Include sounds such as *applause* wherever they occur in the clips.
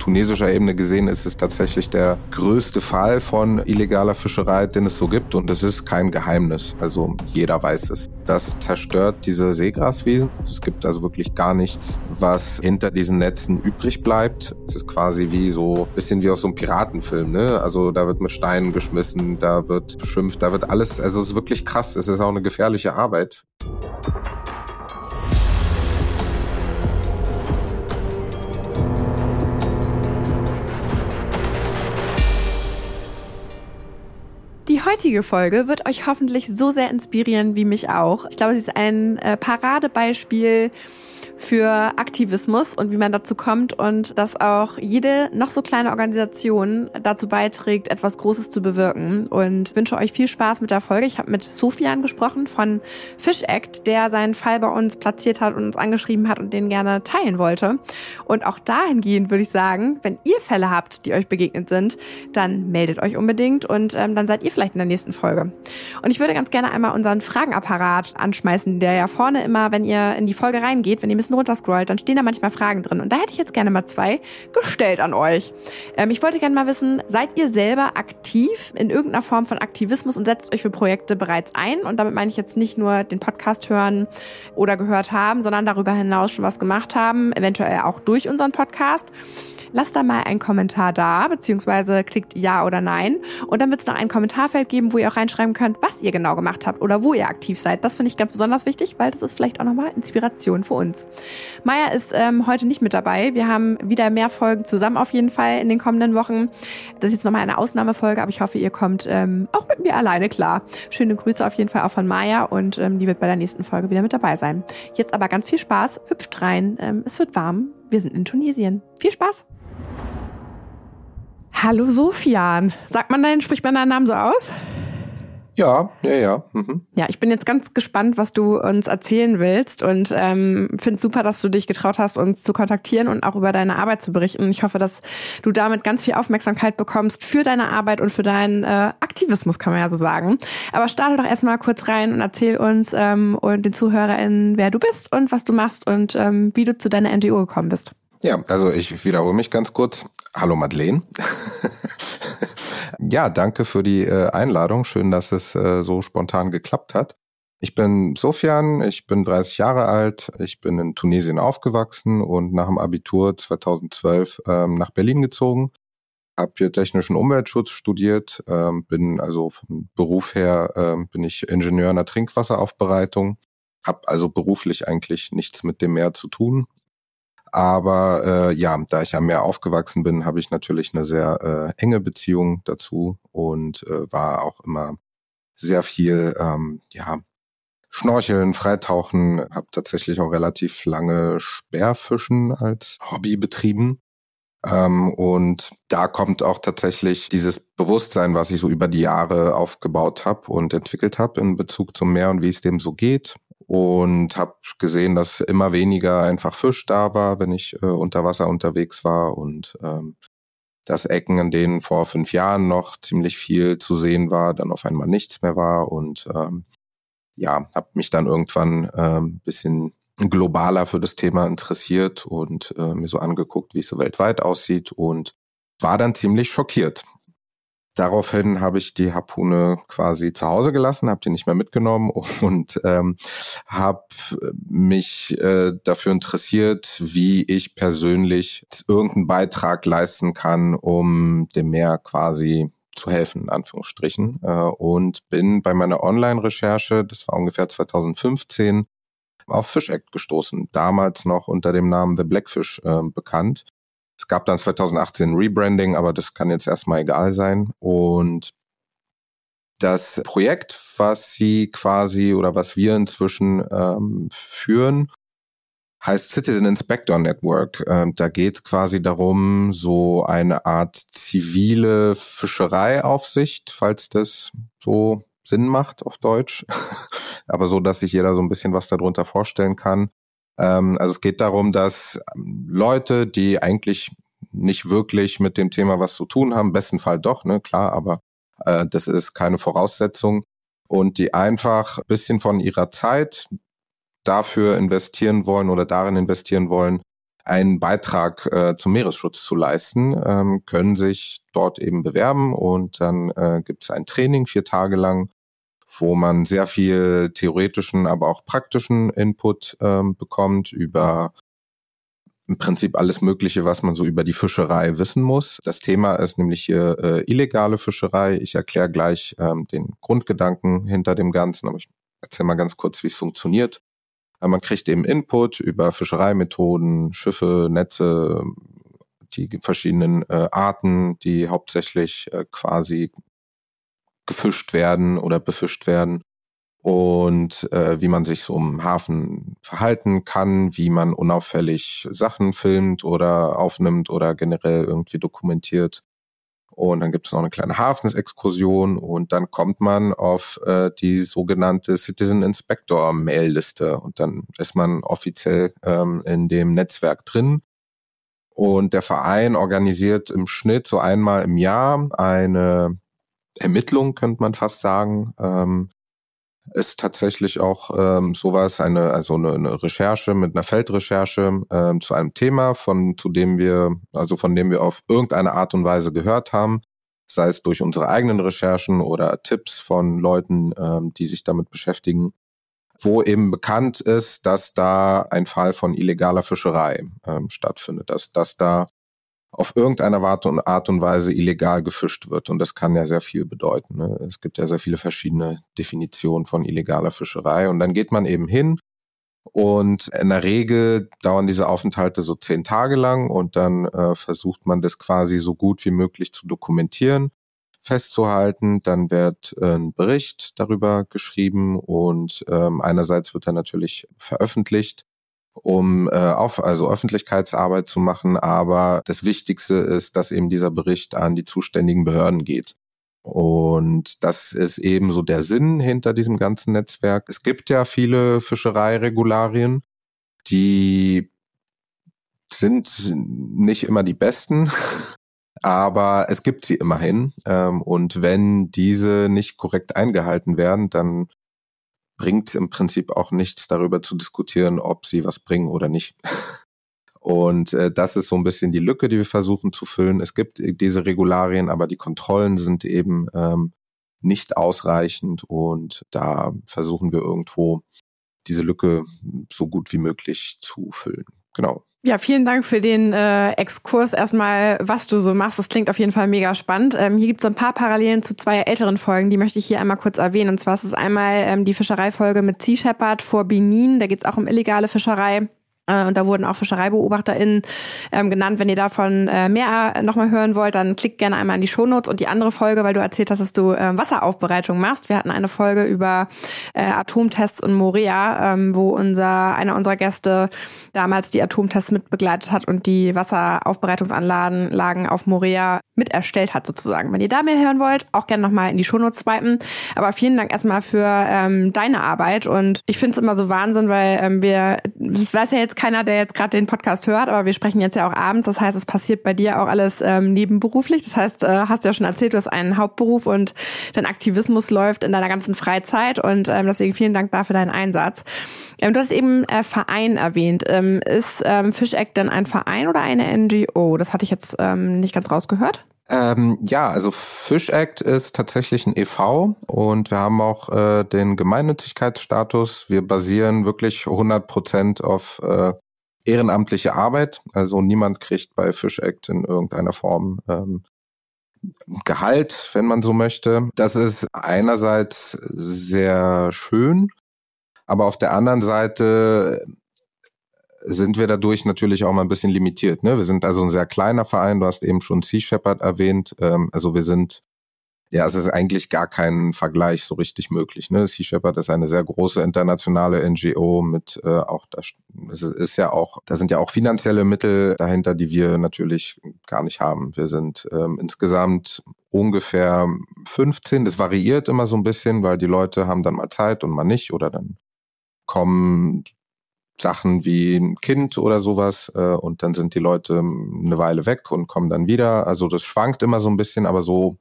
tunesischer Ebene gesehen ist es tatsächlich der größte Fall von illegaler Fischerei, den es so gibt. Und es ist kein Geheimnis. Also jeder weiß es. Das zerstört diese Seegraswiesen. Es gibt also wirklich gar nichts, was hinter diesen Netzen übrig bleibt. Es ist quasi wie so ein bisschen wie aus so einem Piratenfilm. Ne? Also da wird mit Steinen geschmissen, da wird beschimpft, da wird alles. Also es ist wirklich krass. Es ist auch eine gefährliche Arbeit. Heutige Folge wird euch hoffentlich so sehr inspirieren wie mich auch. Ich glaube, sie ist ein äh, Paradebeispiel für Aktivismus und wie man dazu kommt und dass auch jede noch so kleine Organisation dazu beiträgt, etwas Großes zu bewirken. Und wünsche euch viel Spaß mit der Folge. Ich habe mit Sofian gesprochen von Fish Act, der seinen Fall bei uns platziert hat und uns angeschrieben hat und den gerne teilen wollte. Und auch dahingehend würde ich sagen, wenn ihr Fälle habt, die euch begegnet sind, dann meldet euch unbedingt und ähm, dann seid ihr vielleicht in der nächsten Folge. Und ich würde ganz gerne einmal unseren Fragenapparat anschmeißen, der ja vorne immer, wenn ihr in die Folge reingeht, wenn ihr ein bisschen runterscrollt, dann stehen da manchmal Fragen drin. Und da hätte ich jetzt gerne mal zwei gestellt an euch. Ähm, ich wollte gerne mal wissen, seid ihr selber aktiv in irgendeiner Form von Aktivismus und setzt euch für Projekte bereits ein? Und damit meine ich jetzt nicht nur den Podcast hören oder gehört haben, sondern darüber hinaus schon was gemacht haben, eventuell auch durch unseren Podcast. Lasst da mal einen Kommentar da, beziehungsweise klickt Ja oder Nein. Und dann wird es noch ein Kommentarfeld geben, wo ihr auch reinschreiben könnt, was ihr genau gemacht habt oder wo ihr aktiv seid. Das finde ich ganz besonders wichtig, weil das ist vielleicht auch nochmal Inspiration für uns. Maya ist ähm, heute nicht mit dabei. Wir haben wieder mehr Folgen zusammen auf jeden Fall in den kommenden Wochen. Das ist jetzt nochmal eine Ausnahmefolge, aber ich hoffe, ihr kommt ähm, auch mit mir alleine klar. Schöne Grüße auf jeden Fall auch von Maya und ähm, die wird bei der nächsten Folge wieder mit dabei sein. Jetzt aber ganz viel Spaß, hüpft rein, ähm, es wird warm. Wir sind in Tunesien. Viel Spaß! Hallo Sofian. Sagt man deinen, spricht man deinen Namen so aus? Ja, ja, ja. Mhm. Ja, ich bin jetzt ganz gespannt, was du uns erzählen willst und ähm, finde super, dass du dich getraut hast, uns zu kontaktieren und auch über deine Arbeit zu berichten. Ich hoffe, dass du damit ganz viel Aufmerksamkeit bekommst für deine Arbeit und für deinen äh, Aktivismus, kann man ja so sagen. Aber starte doch erstmal kurz rein und erzähl uns ähm, und den ZuhörerInnen, wer du bist und was du machst und ähm, wie du zu deiner NGO gekommen bist. Ja, also ich wiederhole mich ganz kurz. Hallo Madeleine. *laughs* ja, danke für die äh, Einladung. Schön, dass es äh, so spontan geklappt hat. Ich bin Sofian, ich bin 30 Jahre alt, ich bin in Tunesien aufgewachsen und nach dem Abitur 2012 ähm, nach Berlin gezogen. Habe hier technischen Umweltschutz studiert, ähm, bin also vom Beruf her ähm, bin ich Ingenieur in der Trinkwasseraufbereitung, habe also beruflich eigentlich nichts mit dem Meer zu tun, aber äh, ja, da ich am Meer aufgewachsen bin, habe ich natürlich eine sehr äh, enge Beziehung dazu und äh, war auch immer sehr viel, ähm, ja, Schnorcheln, Freitauchen, habe tatsächlich auch relativ lange Sperrfischen als Hobby betrieben. Ähm, und da kommt auch tatsächlich dieses Bewusstsein, was ich so über die Jahre aufgebaut habe und entwickelt habe in Bezug zum Meer und wie es dem so geht und habe gesehen, dass immer weniger einfach Fisch da war, wenn ich äh, unter Wasser unterwegs war und ähm, dass Ecken, in denen vor fünf Jahren noch ziemlich viel zu sehen war, dann auf einmal nichts mehr war und ähm, ja, habe mich dann irgendwann ähm, bisschen globaler für das Thema interessiert und äh, mir so angeguckt, wie es so weltweit aussieht und war dann ziemlich schockiert. Daraufhin habe ich die Harpune quasi zu Hause gelassen, habe die nicht mehr mitgenommen *laughs* und ähm, habe mich äh, dafür interessiert, wie ich persönlich irgendeinen Beitrag leisten kann, um dem Meer quasi zu helfen, in Anführungsstrichen. Äh, und bin bei meiner Online-Recherche, das war ungefähr 2015, auf Fish Act gestoßen, damals noch unter dem Namen The Blackfish äh, bekannt. Es gab dann 2018 Rebranding, aber das kann jetzt erstmal egal sein. Und das Projekt, was sie quasi oder was wir inzwischen ähm, führen, heißt Citizen Inspector Network. Ähm, da geht es quasi darum, so eine Art zivile Fischereiaufsicht, falls das so Sinn macht auf Deutsch, *laughs* aber so, dass sich jeder so ein bisschen was darunter vorstellen kann, ähm, also es geht darum, dass ähm, Leute, die eigentlich nicht wirklich mit dem Thema was zu tun haben, besten Fall doch, ne, klar, aber äh, das ist keine Voraussetzung. Und die einfach ein bisschen von ihrer Zeit dafür investieren wollen oder darin investieren wollen, einen Beitrag äh, zum Meeresschutz zu leisten, ähm, können sich dort eben bewerben und dann äh, gibt es ein Training vier Tage lang, wo man sehr viel theoretischen, aber auch praktischen Input ähm, bekommt über im Prinzip alles Mögliche, was man so über die Fischerei wissen muss. Das Thema ist nämlich hier äh, illegale Fischerei. Ich erkläre gleich ähm, den Grundgedanken hinter dem Ganzen, aber ich erzähle mal ganz kurz, wie es funktioniert. Äh, man kriegt eben Input über Fischereimethoden, Schiffe, Netze, die verschiedenen äh, Arten, die hauptsächlich äh, quasi gefischt werden oder befischt werden und äh, wie man sich so im Hafen verhalten kann, wie man unauffällig Sachen filmt oder aufnimmt oder generell irgendwie dokumentiert. Und dann gibt es noch eine kleine Hafensexkursion und dann kommt man auf äh, die sogenannte Citizen Inspector Mail-Liste und dann ist man offiziell ähm, in dem Netzwerk drin. Und der Verein organisiert im Schnitt so einmal im Jahr eine Ermittlung, könnte man fast sagen, ähm, ist tatsächlich auch ähm, sowas, eine, also eine, eine Recherche mit einer Feldrecherche ähm, zu einem Thema, von zu dem wir, also von dem wir auf irgendeine Art und Weise gehört haben, sei es durch unsere eigenen Recherchen oder Tipps von Leuten, ähm, die sich damit beschäftigen, wo eben bekannt ist, dass da ein Fall von illegaler Fischerei ähm, stattfindet, dass, dass da auf irgendeine Art und Weise illegal gefischt wird. Und das kann ja sehr viel bedeuten. Ne? Es gibt ja sehr viele verschiedene Definitionen von illegaler Fischerei. Und dann geht man eben hin und in der Regel dauern diese Aufenthalte so zehn Tage lang und dann äh, versucht man das quasi so gut wie möglich zu dokumentieren, festzuhalten. Dann wird äh, ein Bericht darüber geschrieben und ähm, einerseits wird er natürlich veröffentlicht um äh, auf, also Öffentlichkeitsarbeit zu machen. Aber das Wichtigste ist, dass eben dieser Bericht an die zuständigen Behörden geht. Und das ist eben so der Sinn hinter diesem ganzen Netzwerk. Es gibt ja viele Fischereiregularien, die sind nicht immer die besten, *laughs* aber es gibt sie immerhin. Ähm, und wenn diese nicht korrekt eingehalten werden, dann bringt im Prinzip auch nichts darüber zu diskutieren, ob sie was bringen oder nicht. *laughs* Und äh, das ist so ein bisschen die Lücke, die wir versuchen zu füllen. Es gibt diese Regularien, aber die Kontrollen sind eben ähm, nicht ausreichend und da versuchen wir irgendwo diese Lücke so gut wie möglich zu füllen. Genau. Ja, vielen Dank für den äh, Exkurs erstmal, was du so machst. Das klingt auf jeden Fall mega spannend. Ähm, hier gibt es ein paar Parallelen zu zwei älteren Folgen, die möchte ich hier einmal kurz erwähnen. Und zwar ist es einmal ähm, die Fischereifolge mit Sea Shepherd vor Benin. Da geht es auch um illegale Fischerei. Äh, und da wurden auch FischereibeobachterInnen ähm, genannt. Wenn ihr davon äh, mehr äh, nochmal hören wollt, dann klickt gerne einmal in die Shownotes und die andere Folge, weil du erzählt hast, dass du äh, Wasseraufbereitung machst. Wir hatten eine Folge über äh, Atomtests in Morea, ähm, wo unser einer unserer Gäste damals die Atomtests mitbegleitet hat und die Wasseraufbereitungsanlagen auf Morea mit erstellt hat sozusagen. Wenn ihr da mehr hören wollt, auch gerne nochmal in die Shownotes swipen. Aber vielen Dank erstmal für ähm, deine Arbeit und ich finde es immer so Wahnsinn, weil ähm, wir, ich weiß ja jetzt keiner, der jetzt gerade den Podcast hört, aber wir sprechen jetzt ja auch abends. Das heißt, es passiert bei dir auch alles ähm, nebenberuflich. Das heißt, äh, hast du ja schon erzählt, du hast einen Hauptberuf und dein Aktivismus läuft in deiner ganzen Freizeit und ähm, deswegen vielen Dank dafür deinen Einsatz. Ähm, du hast eben äh, Verein erwähnt. Ähm, ist ähm, Fish Act denn ein Verein oder eine NGO? Das hatte ich jetzt ähm, nicht ganz rausgehört. Ähm, ja, also Fish Act ist tatsächlich ein EV und wir haben auch äh, den Gemeinnützigkeitsstatus. Wir basieren wirklich 100 Prozent auf äh, ehrenamtliche Arbeit. Also niemand kriegt bei Fish Act in irgendeiner Form ähm, Gehalt, wenn man so möchte. Das ist einerseits sehr schön, aber auf der anderen Seite sind wir dadurch natürlich auch mal ein bisschen limitiert. Ne? Wir sind also ein sehr kleiner Verein. Du hast eben schon Sea Shepherd erwähnt. Ähm, also wir sind, ja, es ist eigentlich gar kein Vergleich so richtig möglich. Ne? Sea Shepherd ist eine sehr große internationale NGO mit äh, auch, das es ist ja auch, da sind ja auch finanzielle Mittel dahinter, die wir natürlich gar nicht haben. Wir sind ähm, insgesamt ungefähr 15. Das variiert immer so ein bisschen, weil die Leute haben dann mal Zeit und mal nicht oder dann kommen Sachen wie ein Kind oder sowas äh, und dann sind die Leute eine Weile weg und kommen dann wieder. Also das schwankt immer so ein bisschen, aber so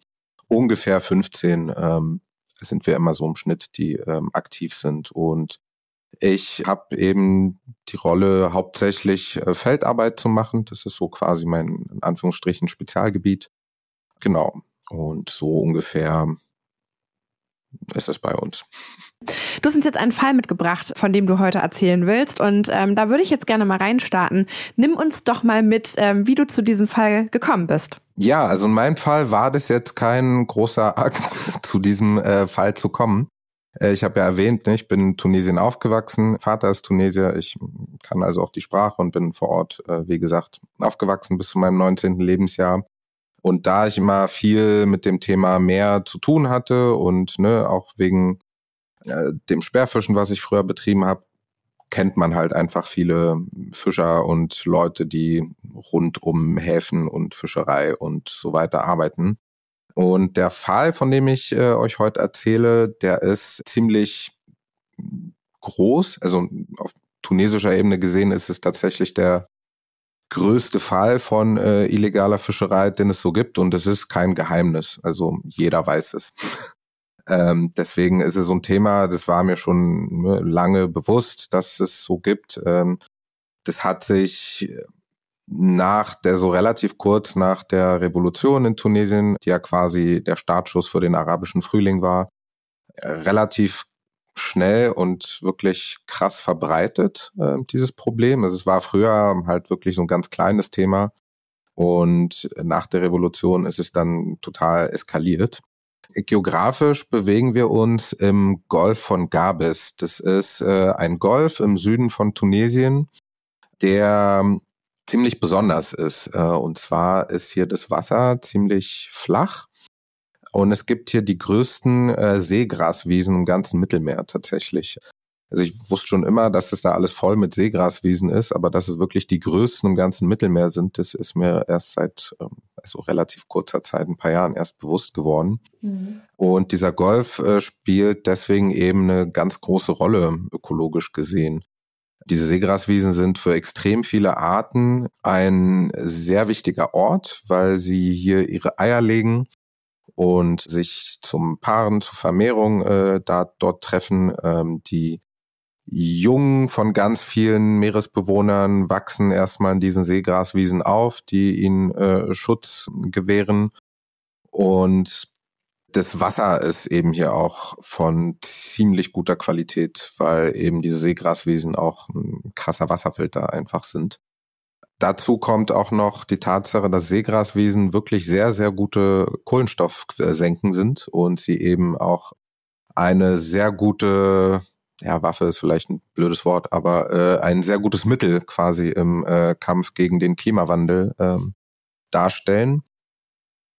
ungefähr 15 ähm, sind wir immer so im Schnitt, die ähm, aktiv sind. Und Ich habe eben die Rolle, hauptsächlich äh, Feldarbeit zu machen. Das ist so quasi mein, in Anführungsstrichen, Spezialgebiet. Genau. Und so ungefähr ist es bei uns. Du hast uns jetzt einen Fall mitgebracht, von dem du heute erzählen willst. Und ähm, da würde ich jetzt gerne mal reinstarten. Nimm uns doch mal mit, ähm, wie du zu diesem Fall gekommen bist. Ja, also in meinem Fall war das jetzt kein großer Akt, *laughs* zu diesem äh, Fall zu kommen. Äh, ich habe ja erwähnt, ne, ich bin in Tunesien aufgewachsen, Vater ist Tunesier, ich kann also auch die Sprache und bin vor Ort, äh, wie gesagt, aufgewachsen bis zu meinem 19. Lebensjahr. Und da ich immer viel mit dem Thema Meer zu tun hatte und ne, auch wegen äh, dem Sperrfischen, was ich früher betrieben habe, kennt man halt einfach viele Fischer und Leute, die rund um Häfen und Fischerei und so weiter arbeiten. Und der Fall, von dem ich äh, euch heute erzähle, der ist ziemlich groß. Also auf tunesischer Ebene gesehen ist es tatsächlich der größte Fall von äh, illegaler Fischerei, den es so gibt. Und es ist kein Geheimnis. Also jeder weiß es. *laughs* ähm, deswegen ist es so ein Thema, das war mir schon ne, lange bewusst, dass es so gibt. Ähm, das hat sich nach der, so relativ kurz nach der Revolution in Tunesien, die ja quasi der Startschuss für den arabischen Frühling war, relativ schnell und wirklich krass verbreitet, äh, dieses Problem. Also es war früher halt wirklich so ein ganz kleines Thema und nach der Revolution ist es dann total eskaliert. Geografisch bewegen wir uns im Golf von Gabes. Das ist äh, ein Golf im Süden von Tunesien, der ziemlich besonders ist. Äh, und zwar ist hier das Wasser ziemlich flach. Und es gibt hier die größten äh, Seegraswiesen im ganzen Mittelmeer tatsächlich. Also ich wusste schon immer, dass es da alles voll mit Seegraswiesen ist, aber dass es wirklich die größten im ganzen Mittelmeer sind, das ist mir erst seit ähm, also relativ kurzer Zeit, ein paar Jahren erst bewusst geworden. Mhm. Und dieser Golf äh, spielt deswegen eben eine ganz große Rolle ökologisch gesehen. Diese Seegraswiesen sind für extrem viele Arten ein sehr wichtiger Ort, weil sie hier ihre Eier legen und sich zum Paaren, zur Vermehrung äh, da, dort treffen. Ähm, die Jungen von ganz vielen Meeresbewohnern wachsen erstmal in diesen Seegraswiesen auf, die ihnen äh, Schutz gewähren. Und das Wasser ist eben hier auch von ziemlich guter Qualität, weil eben diese Seegraswiesen auch ein krasser Wasserfilter einfach sind. Dazu kommt auch noch die Tatsache, dass Seegraswiesen wirklich sehr, sehr gute Kohlenstoffsenken sind und sie eben auch eine sehr gute, ja, Waffe ist vielleicht ein blödes Wort, aber äh, ein sehr gutes Mittel quasi im äh, Kampf gegen den Klimawandel ähm, darstellen.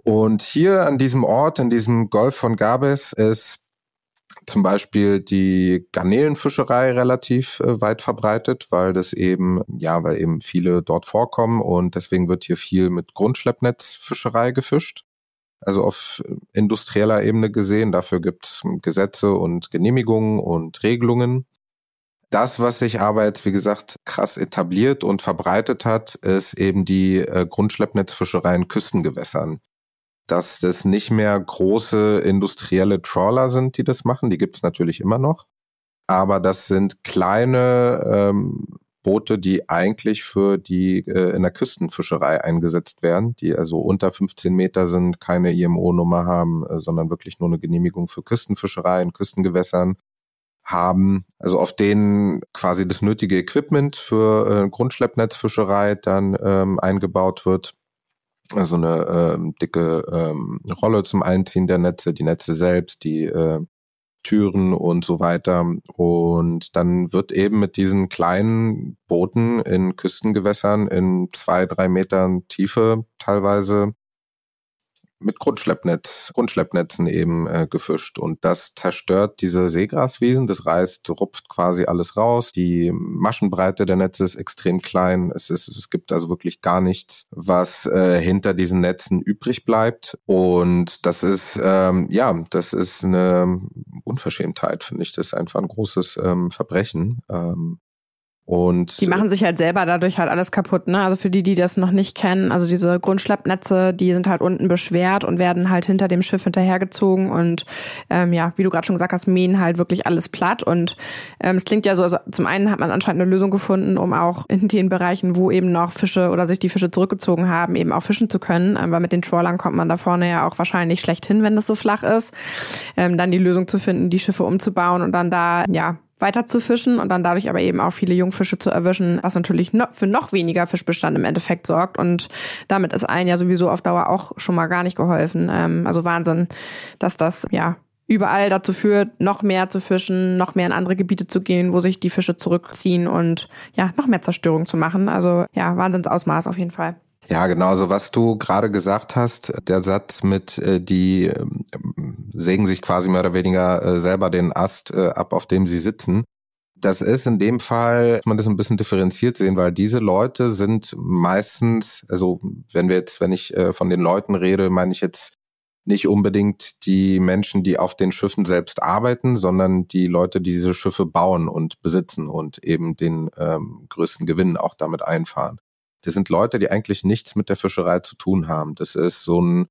Und hier an diesem Ort, in diesem Golf von Gabes, ist zum Beispiel die Garnelenfischerei relativ äh, weit verbreitet, weil das eben, ja, weil eben viele dort vorkommen und deswegen wird hier viel mit Grundschleppnetzfischerei gefischt. Also auf industrieller Ebene gesehen, dafür gibt es Gesetze und Genehmigungen und Regelungen. Das, was sich aber jetzt, wie gesagt, krass etabliert und verbreitet hat, ist eben die äh, Grundschleppnetzfischerei in Küstengewässern dass das nicht mehr große industrielle Trawler sind, die das machen. Die gibt es natürlich immer noch. Aber das sind kleine ähm, Boote, die eigentlich für die äh, in der Küstenfischerei eingesetzt werden, die also unter 15 Meter sind, keine IMO-Nummer haben, äh, sondern wirklich nur eine Genehmigung für Küstenfischerei in Küstengewässern haben, also auf denen quasi das nötige Equipment für äh, Grundschleppnetzfischerei dann ähm, eingebaut wird also eine ähm, dicke ähm, Rolle zum Einziehen der Netze, die Netze selbst, die äh, Türen und so weiter. Und dann wird eben mit diesen kleinen Booten in Küstengewässern in zwei, drei Metern Tiefe teilweise mit Grundschleppnetz, Grundschleppnetzen eben äh, gefischt. Und das zerstört diese Seegraswiesen, das reißt, rupft quasi alles raus. Die Maschenbreite der Netze ist extrem klein. Es, ist, es gibt also wirklich gar nichts, was äh, hinter diesen Netzen übrig bleibt. Und das ist, ähm, ja, das ist eine Unverschämtheit, finde ich. Das ist einfach ein großes ähm, Verbrechen. Ähm, Und die machen sich halt selber dadurch halt alles kaputt, ne? Also für die, die das noch nicht kennen, also diese Grundschleppnetze, die sind halt unten beschwert und werden halt hinter dem Schiff hinterhergezogen und ähm, ja, wie du gerade schon gesagt hast, mähen halt wirklich alles platt. Und ähm, es klingt ja so, also zum einen hat man anscheinend eine Lösung gefunden, um auch in den Bereichen, wo eben noch Fische oder sich die Fische zurückgezogen haben, eben auch fischen zu können. Aber mit den Trawlern kommt man da vorne ja auch wahrscheinlich schlecht hin, wenn das so flach ist. Ähm, dann die Lösung zu finden, die Schiffe umzubauen und dann da ja weiter zu fischen und dann dadurch aber eben auch viele Jungfische zu erwischen, was natürlich für noch weniger Fischbestand im Endeffekt sorgt. Und damit ist allen ja sowieso auf Dauer auch schon mal gar nicht geholfen. Ähm, also Wahnsinn, dass das ja überall dazu führt, noch mehr zu fischen, noch mehr in andere Gebiete zu gehen, wo sich die Fische zurückziehen und ja, noch mehr Zerstörung zu machen. Also ja, Wahnsinnsausmaß auf jeden Fall. Ja, genau. Also was du gerade gesagt hast, der Satz mit, äh, die äh, sägen sich quasi mehr oder weniger äh, selber den Ast äh, ab, auf dem sie sitzen. Das ist in dem Fall, muss man das ein bisschen differenziert sehen, weil diese Leute sind meistens, also wenn wir jetzt, wenn ich äh, von den Leuten rede, meine ich jetzt nicht unbedingt die Menschen, die auf den Schiffen selbst arbeiten, sondern die Leute, die diese Schiffe bauen und besitzen und eben den ähm, größten Gewinn auch damit einfahren. Das sind Leute, die eigentlich nichts mit der Fischerei zu tun haben. Das ist so ein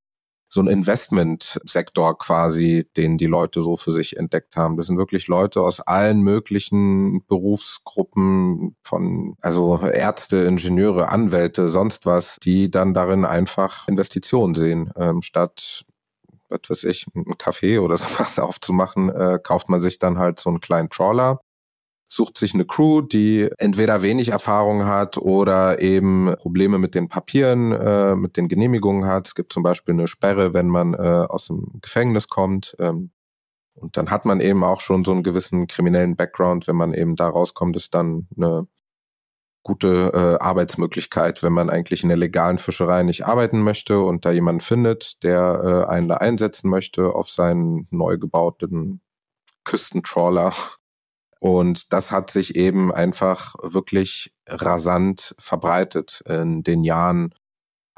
so ein Investmentsektor quasi, den die Leute so für sich entdeckt haben. Das sind wirklich Leute aus allen möglichen Berufsgruppen von, also Ärzte, Ingenieure, Anwälte, sonst was, die dann darin einfach Investitionen sehen, ähm, statt was weiß ich, ein Café oder *laughs* sowas aufzumachen, äh, kauft man sich dann halt so einen kleinen Trawler sucht sich eine Crew, die entweder wenig Erfahrung hat oder eben Probleme mit den Papieren, äh, mit den Genehmigungen hat. Es gibt zum Beispiel eine Sperre, wenn man äh, aus dem Gefängnis kommt. Ähm, und dann hat man eben auch schon so einen gewissen kriminellen Background. Wenn man eben da rauskommt, ist dann eine gute äh, Arbeitsmöglichkeit, wenn man eigentlich in der legalen Fischerei nicht arbeiten möchte und da jemanden findet, der äh, einen da einsetzen möchte auf seinen neu gebauten Küstentrawler und das hat sich eben einfach wirklich rasant verbreitet in den Jahren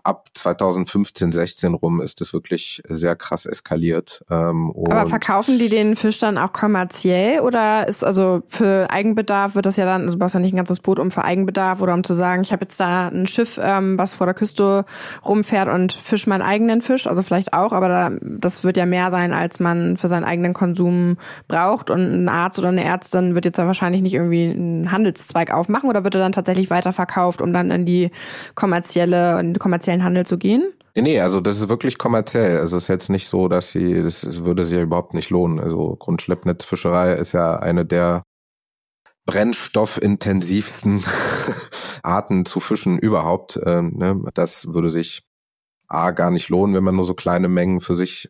ab 2015, 16 rum ist es wirklich sehr krass eskaliert. Ähm, Aber verkaufen die den Fisch dann auch kommerziell oder ist also für Eigenbedarf wird das ja dann, also du brauchst ja nicht ein ganzes Boot um für Eigenbedarf oder um zu sagen, ich habe jetzt da ein Schiff, ähm, was vor der Küste rumfährt und fisch meinen eigenen Fisch, also vielleicht auch, aber da, das wird ja mehr sein, als man für seinen eigenen Konsum braucht und ein Arzt oder eine Ärztin wird jetzt ja wahrscheinlich nicht irgendwie einen Handelszweig aufmachen oder wird er dann tatsächlich weiterverkauft, um dann in die kommerzielle, in die kommerzielle kommerziellen Handel zu gehen? Nee, also das ist wirklich kommerziell. Also es ist jetzt nicht so, dass sie, das würde sich ja überhaupt nicht lohnen. Also Grundschleppnetzfischerei ist ja eine der brennstoffintensivsten *laughs* Arten zu fischen überhaupt. Ähm, ne? Das würde sich A gar nicht lohnen, wenn man nur so kleine Mengen für sich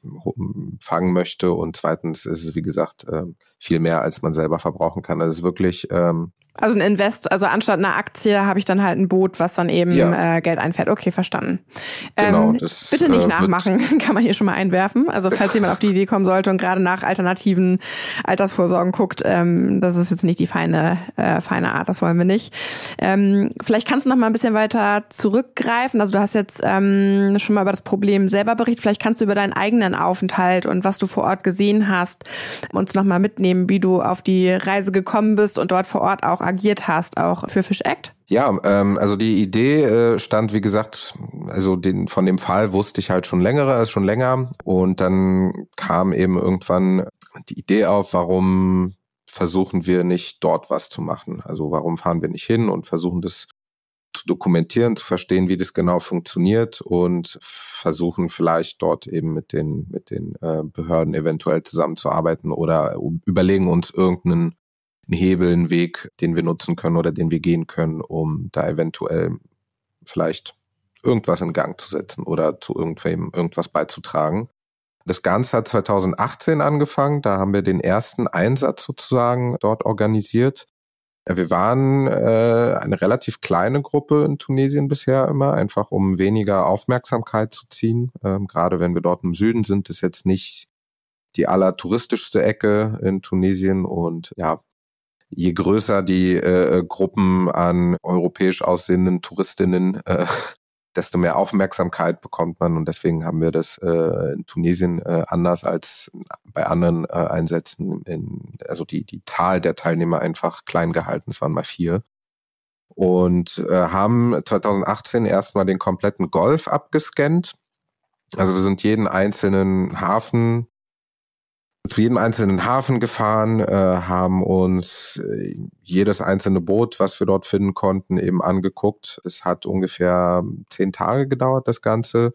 fangen möchte. Und zweitens ist es, wie gesagt, äh, viel mehr, als man selber verbrauchen kann. Das ist wirklich ähm, also ein Invest, also anstatt einer Aktie habe ich dann halt ein Boot, was dann eben ja. äh, Geld einfährt. Okay, verstanden. Genau, ähm, das, bitte nicht äh, nachmachen, *laughs* kann man hier schon mal einwerfen. Also falls jemand auf die Idee kommen sollte und gerade nach alternativen Altersvorsorgen guckt, ähm, das ist jetzt nicht die feine, äh, feine Art, das wollen wir nicht. Ähm, vielleicht kannst du noch mal ein bisschen weiter zurückgreifen. Also du hast jetzt ähm, schon mal über das Problem selber berichtet. Vielleicht kannst du über deinen eigenen Aufenthalt und was du vor Ort gesehen hast, uns noch mal mitnehmen, wie du auf die Reise gekommen bist und dort vor Ort auch auch agiert hast, auch für Fish Act? Ja, ähm, also die Idee äh, stand, wie gesagt, also den, von dem Fall wusste ich halt schon längere, also schon länger. Und dann kam eben irgendwann die Idee auf, warum versuchen wir nicht dort was zu machen? Also warum fahren wir nicht hin und versuchen das zu dokumentieren, zu verstehen, wie das genau funktioniert und versuchen vielleicht dort eben mit den mit den äh, Behörden eventuell zusammenzuarbeiten oder überlegen uns irgendeinen einen Hebel, einen Weg, den wir nutzen können oder den wir gehen können, um da eventuell vielleicht irgendwas in Gang zu setzen oder zu irgendwem irgendwas beizutragen. Das Ganze hat 2018 angefangen. Da haben wir den ersten Einsatz sozusagen dort organisiert. Wir waren äh, eine relativ kleine Gruppe in Tunesien bisher immer, einfach um weniger Aufmerksamkeit zu ziehen. Ähm, gerade wenn wir dort im Süden sind, ist jetzt nicht die allertouristischste Ecke in Tunesien und ja, je größer die äh, Gruppen an europäisch aussehenden Touristinnen, äh, *laughs* desto mehr Aufmerksamkeit bekommt man. Und deswegen haben wir das äh, in Tunesien äh, anders als bei anderen äh, Einsätzen, in, also die, die Zahl der Teilnehmer einfach klein gehalten. Es waren mal vier. und äh, haben 2018 erstmal den kompletten Golf abgescannt. Also wir sind jeden einzelnen Hafen zu jedem einzelnen Hafen gefahren, äh, haben uns äh, jedes einzelne Boot, was wir dort finden konnten, eben angeguckt. Es hat ungefähr zehn Tage gedauert, das Ganze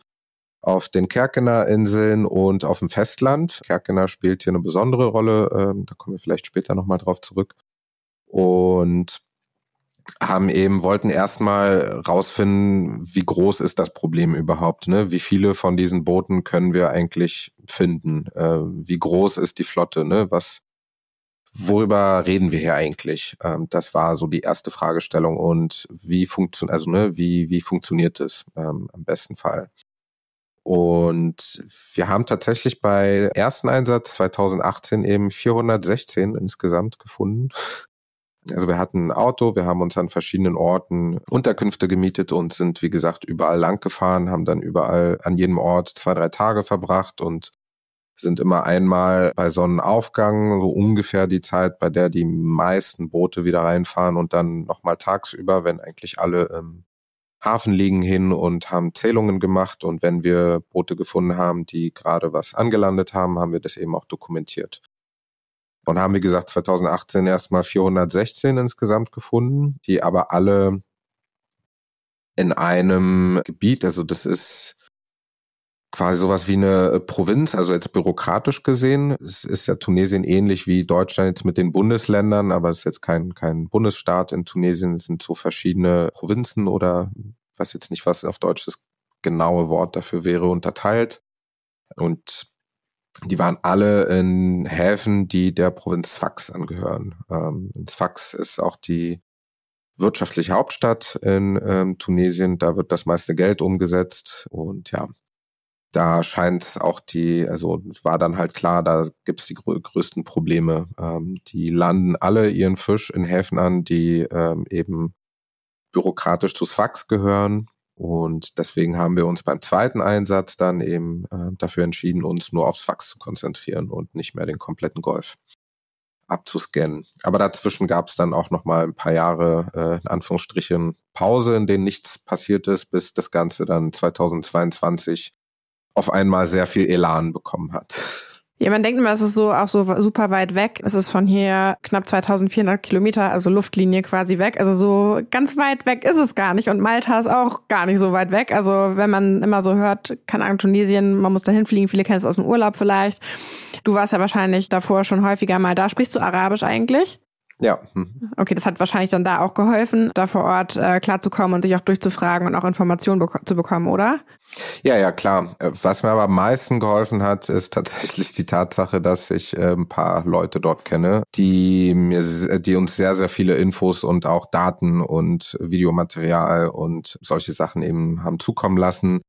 auf den Kerkener Inseln und auf dem Festland. Kerkener spielt hier eine besondere Rolle, ähm, da kommen wir vielleicht später nochmal drauf zurück. Und haben eben, wollten erstmal rausfinden, wie groß ist das Problem überhaupt, ne? Wie viele von diesen Booten können wir eigentlich finden? Äh, wie groß ist die Flotte, ne? Was, worüber reden wir hier eigentlich? Ähm, das war so die erste Fragestellung und wie funktioniert, also ne, wie, wie funktioniert es ähm, am besten Fall? Und wir haben tatsächlich bei ersten Einsatz 2018 eben 416 insgesamt gefunden. Also wir hatten ein Auto, wir haben uns an verschiedenen Orten Unterkünfte gemietet und sind, wie gesagt, überall lang gefahren, haben dann überall an jedem Ort zwei, drei Tage verbracht und sind immer einmal bei Sonnenaufgang, so ungefähr die Zeit, bei der die meisten Boote wieder reinfahren und dann nochmal tagsüber, wenn eigentlich alle im Hafen liegen hin und haben Zählungen gemacht und wenn wir Boote gefunden haben, die gerade was angelandet haben, haben wir das eben auch dokumentiert. Und haben, wie gesagt, 2018 erstmal 416 insgesamt gefunden, die aber alle in einem Gebiet, also das ist quasi sowas wie eine Provinz, also jetzt bürokratisch gesehen. Es ist ja Tunesien ähnlich wie Deutschland jetzt mit den Bundesländern, aber es ist jetzt kein, kein Bundesstaat in Tunesien. Es sind so verschiedene Provinzen oder weiß jetzt nicht, was auf Deutsch das genaue Wort dafür wäre, unterteilt. Und die waren alle in Häfen, die der Provinz Sfax angehören. Ähm, Sfax ist auch die wirtschaftliche Hauptstadt in ähm, Tunesien. Da wird das meiste Geld umgesetzt und ja, da scheint auch die, also war dann halt klar, da gibt's die grö größten Probleme. Ähm, die landen alle ihren Fisch in Häfen an, die ähm, eben bürokratisch zu Sfax gehören und deswegen haben wir uns beim zweiten Einsatz dann eben äh, dafür entschieden, uns nur aufs Fax zu konzentrieren und nicht mehr den kompletten Golf abzuscannen. Aber dazwischen gab es dann auch noch mal ein paar Jahre äh, in Anführungsstrichen Pause, in denen nichts passiert ist, bis das Ganze dann 2022 auf einmal sehr viel Elan bekommen hat. Ja, man denkt immer, es ist so auch so super weit weg. Es ist von hier knapp 2400 Kilometer, also Luftlinie quasi weg. Also so ganz weit weg ist es gar nicht. Und Malta ist auch gar nicht so weit weg. Also wenn man immer so hört, keine Ahnung, Tunesien, man muss da hinfliegen. Viele kennen es aus dem Urlaub vielleicht. Du warst ja wahrscheinlich davor schon häufiger mal da. Sprichst du Arabisch eigentlich? Ja. Hm. Okay, das hat wahrscheinlich dann da auch geholfen, da vor Ort äh, klarzukommen und sich auch durchzufragen und auch Informationen beko zu bekommen, oder? Ja, ja, klar. Äh, was mir aber am meisten geholfen hat, ist tatsächlich die Tatsache, dass ich äh, ein paar Leute dort kenne, die mir, die uns sehr, sehr viele Infos und auch Daten und Videomaterial und solche Sachen eben haben zukommen lassen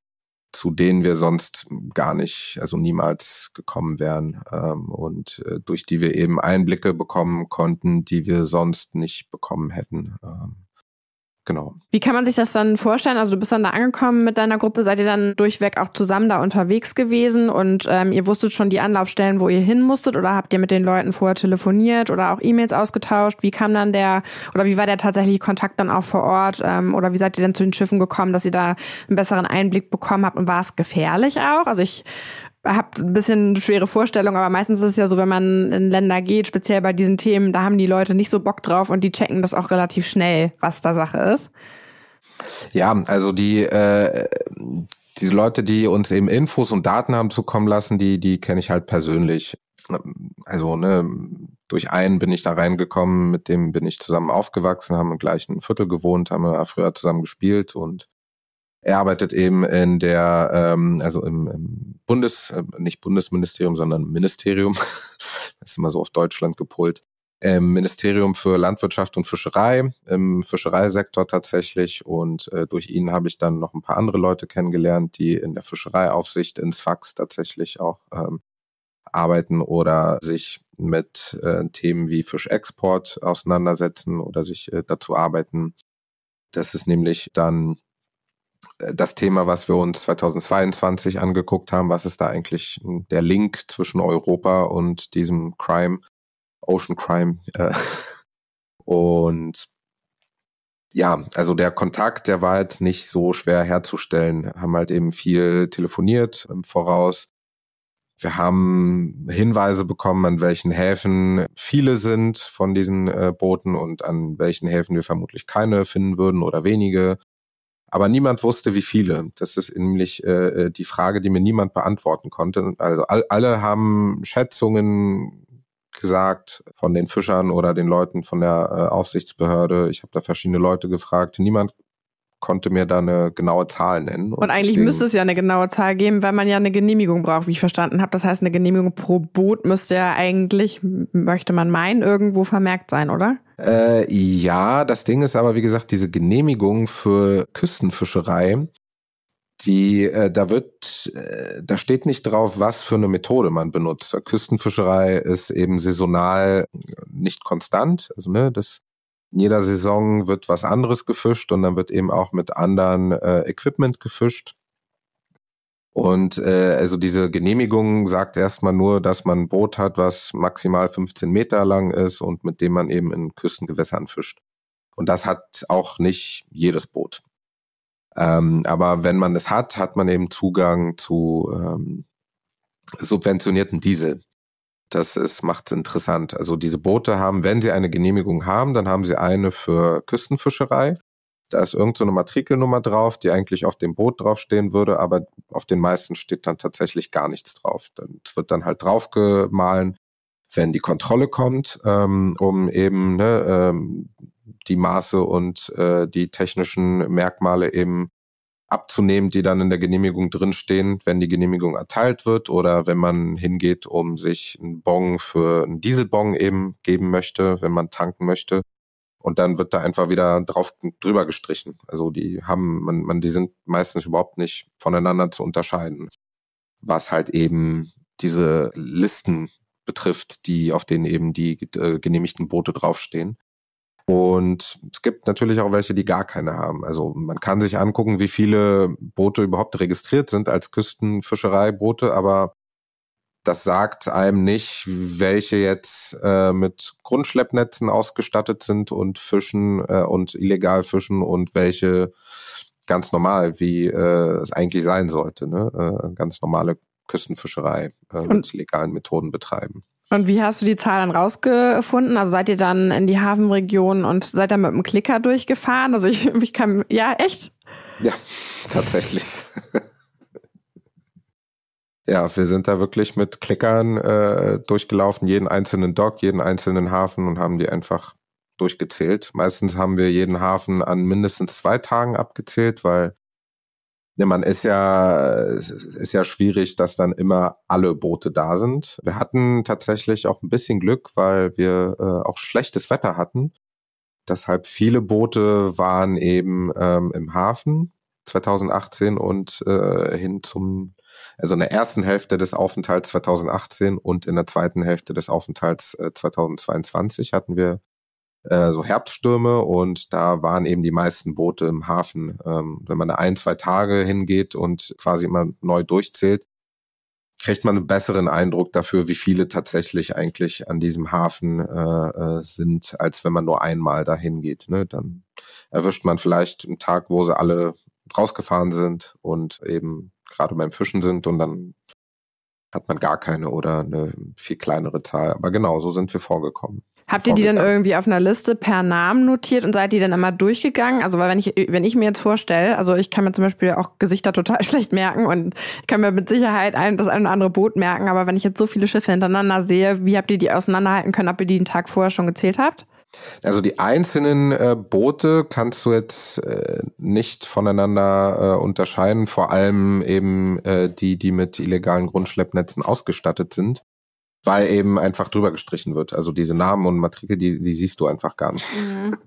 zu denen wir sonst gar nicht, also niemals gekommen wären ähm, und äh, durch die wir eben Einblicke bekommen konnten, die wir sonst nicht bekommen hätten. Ähm, Genau. Wie kann man sich das dann vorstellen? Also du bist dann da angekommen mit deiner Gruppe, seid ihr dann durchweg auch zusammen da unterwegs gewesen und ähm, ihr wusstet schon die Anlaufstellen, wo ihr hin musstet oder habt ihr mit den Leuten vorher telefoniert oder auch E-Mails ausgetauscht? Wie kam dann der oder wie war der tatsächliche Kontakt dann auch vor Ort ähm, oder wie seid ihr denn zu den Schiffen gekommen, dass ihr da einen besseren Einblick bekommen habt und war es gefährlich auch? Also ich habe ein bisschen schwere Vorstellung, aber meistens ist es ja so, wenn man in Länder geht, speziell bei diesen Themen, da haben die Leute nicht so Bock drauf und die checken das auch relativ schnell, was da Sache ist. Ja, also die äh, diese Leute, die uns eben Infos und Daten haben zukommen lassen, die die kenne ich halt persönlich. Also ne, durch einen bin ich da reingekommen, mit dem bin ich zusammen aufgewachsen, haben im gleichen Viertel gewohnt, haben früher zusammen gespielt und er arbeitet eben in der, ähm, also im, im Bundes, äh, nicht Bundesministerium, sondern Ministerium, das *laughs* ist immer so auf Deutschland gepolt, im Ministerium für Landwirtschaft und Fischerei, im Fischereisektor tatsächlich. Und äh, durch ihn habe ich dann noch ein paar andere Leute kennengelernt, die in der Fischereiaufsicht ins Fax tatsächlich auch ähm, arbeiten oder sich mit äh, Themen wie Fischexport auseinandersetzen oder sich äh, dazu arbeiten. Das ist nämlich dann das Thema, was wir uns 2022 angeguckt haben, was ist da eigentlich der Link zwischen Europa und diesem Crime, Ocean Crime. Äh, *laughs* und Ja, also der Kontakt, der war jetzt nicht so schwer herzustellen. Haben halt eben viel telefoniert im Voraus. Wir haben Hinweise bekommen, an welchen Häfen viele sind von diesen äh, Booten und an welchen Häfen wir vermutlich keine finden würden oder wenige. Aber niemand wusste, wie viele. Das ist nämlich äh, äh die Frage, die mir niemand beantworten konnte. Also all, alle haben Schätzungen gesagt von den Fischern oder den Leuten von der äh, Aufsichtsbehörde. Ich habe da verschiedene Leute gefragt. Niemand konnte mir da eine genaue Zahl nennen. Und, und eigentlich deswegen, müsste es ja eine genaue Zahl geben, weil man ja eine Genehmigung braucht, wie ich verstanden habe. Das heißt, eine Genehmigung pro Boot müsste ja eigentlich, möchte man meinen, irgendwo vermerkt sein, oder? Äh, ja, das Ding ist aber, wie gesagt, diese Genehmigung für Küstenfischerei, die, äh, da wird, äh, da steht nicht drauf, was für eine Methode man benutzt. Küstenfischerei ist eben saisonal nicht konstant, also ne, das in jeder Saison wird was anderes gefischt und dann wird eben auch mit anderen äh, Equipment gefischt. Und äh, also diese Genehmigung sagt erstmal nur, dass man ein Boot hat, was maximal 15 Meter lang ist und mit dem man eben in Küstengewässern fischt. Und das hat auch nicht jedes Boot. Ähm, aber wenn man es hat, hat man eben Zugang zu ähm, subventionierten Diesel. Das ist, macht's interessant. Also diese Boote haben, wenn sie eine Genehmigung haben, dann haben sie eine für Küstenfischerei. Da ist irgendeine so Matrikelnummer drauf, die eigentlich auf dem Boot draufstehen würde, aber auf den meisten steht dann tatsächlich gar nichts drauf. Es wird dann halt draufgemahlen, wenn die Kontrolle kommt, ähm, um eben ne, ähm, die Maße und äh, die technischen Merkmale eben abzunehmen, die dann in der Genehmigung drinstehen, wenn die Genehmigung erteilt wird oder wenn man hingeht, um sich einen Bon für einen Dieselbon eben geben möchte, wenn man tanken möchte. Und dann wird da einfach wieder drauf drüber gestrichen. Also die haben, man, man, die sind meistens überhaupt nicht voneinander zu unterscheiden. Was halt eben diese Listen betrifft, die, auf denen eben die äh, genehmigten Boote draufstehen. Und es gibt natürlich auch welche, die gar keine haben. Also man kann sich angucken, wie viele Boote überhaupt registriert sind als Küstenfischereiboote, aber das sagt einem nicht, welche jetzt äh, mit Grundschleppnetzen ausgestattet sind und fischen äh, und illegal fischen und welche ganz normal, wie äh, es eigentlich sein sollte, ne? Äh, ganz normale Küstenfischerei äh, mit legalen Methoden betreiben. Und wie hast du die Zahl dann rausgefunden? Also seid ihr dann in die Hafenregion und seid dann mit dem Klicker durchgefahren? Also ich, ich kann, ja, echt? Ja, *laughs* tatsächlich. *laughs* ja, wir sind da wirklich mit Klickern äh, durchgelaufen, jeden einzelnen Dock, jeden einzelnen Hafen und haben die einfach durchgezählt. Meistens haben wir jeden Hafen an mindestens zwei Tagen abgezählt, weil ja, man ist ja, es ist ja schwierig, dass dann immer alle Boote da sind. Wir hatten tatsächlich auch ein bisschen Glück, weil wir äh, auch schlechtes Wetter hatten. Deshalb viele Boote waren eben ähm, im Hafen 2018 und äh, hin zum, also in der ersten Hälfte des Aufenthalts 2018 und in der zweiten Hälfte des Aufenthalts äh, 2022 hatten wir äh, so Herbststürme und da waren eben die meisten Boote im Hafen. Ähm, wenn man da ein, zwei Tage hingeht und quasi immer neu durchzählt, kriegt man einen besseren Eindruck dafür, wie viele tatsächlich eigentlich an diesem Hafen äh, äh, sind, als wenn man nur einmal dahin geht. Ne? Dann erwischt man vielleicht einen Tag, wo sie alle rausgefahren sind und eben gerade beim Fischen sind und dann hat man gar keine oder eine viel kleinere Zahl. Aber genau, so sind wir vorgekommen. Habt ihr die dann irgendwie auf einer Liste per Namen notiert und seid die dann immer durchgegangen? Also, weil wenn ich, wenn ich mir jetzt vorstelle, also ich kann mir zum Beispiel auch Gesichter total *laughs* schlecht merken und kann mir mit Sicherheit ein, das ein oder andere Boot merken, aber wenn ich jetzt so viele Schiffe hintereinander sehe, wie habt ihr die auseinanderhalten können, ob ihr die einen Tag vorher schon gezählt habt? Also die einzelnen äh, Boote kannst du jetzt äh, nicht voneinander äh, unterscheiden, vor allem eben äh, die, die mit illegalen Grundschleppnetzen ausgestattet sind weil eben einfach drüber gestrichen wird. Also diese Namen und Matrikel, die, die siehst du einfach gar nicht. Mhm.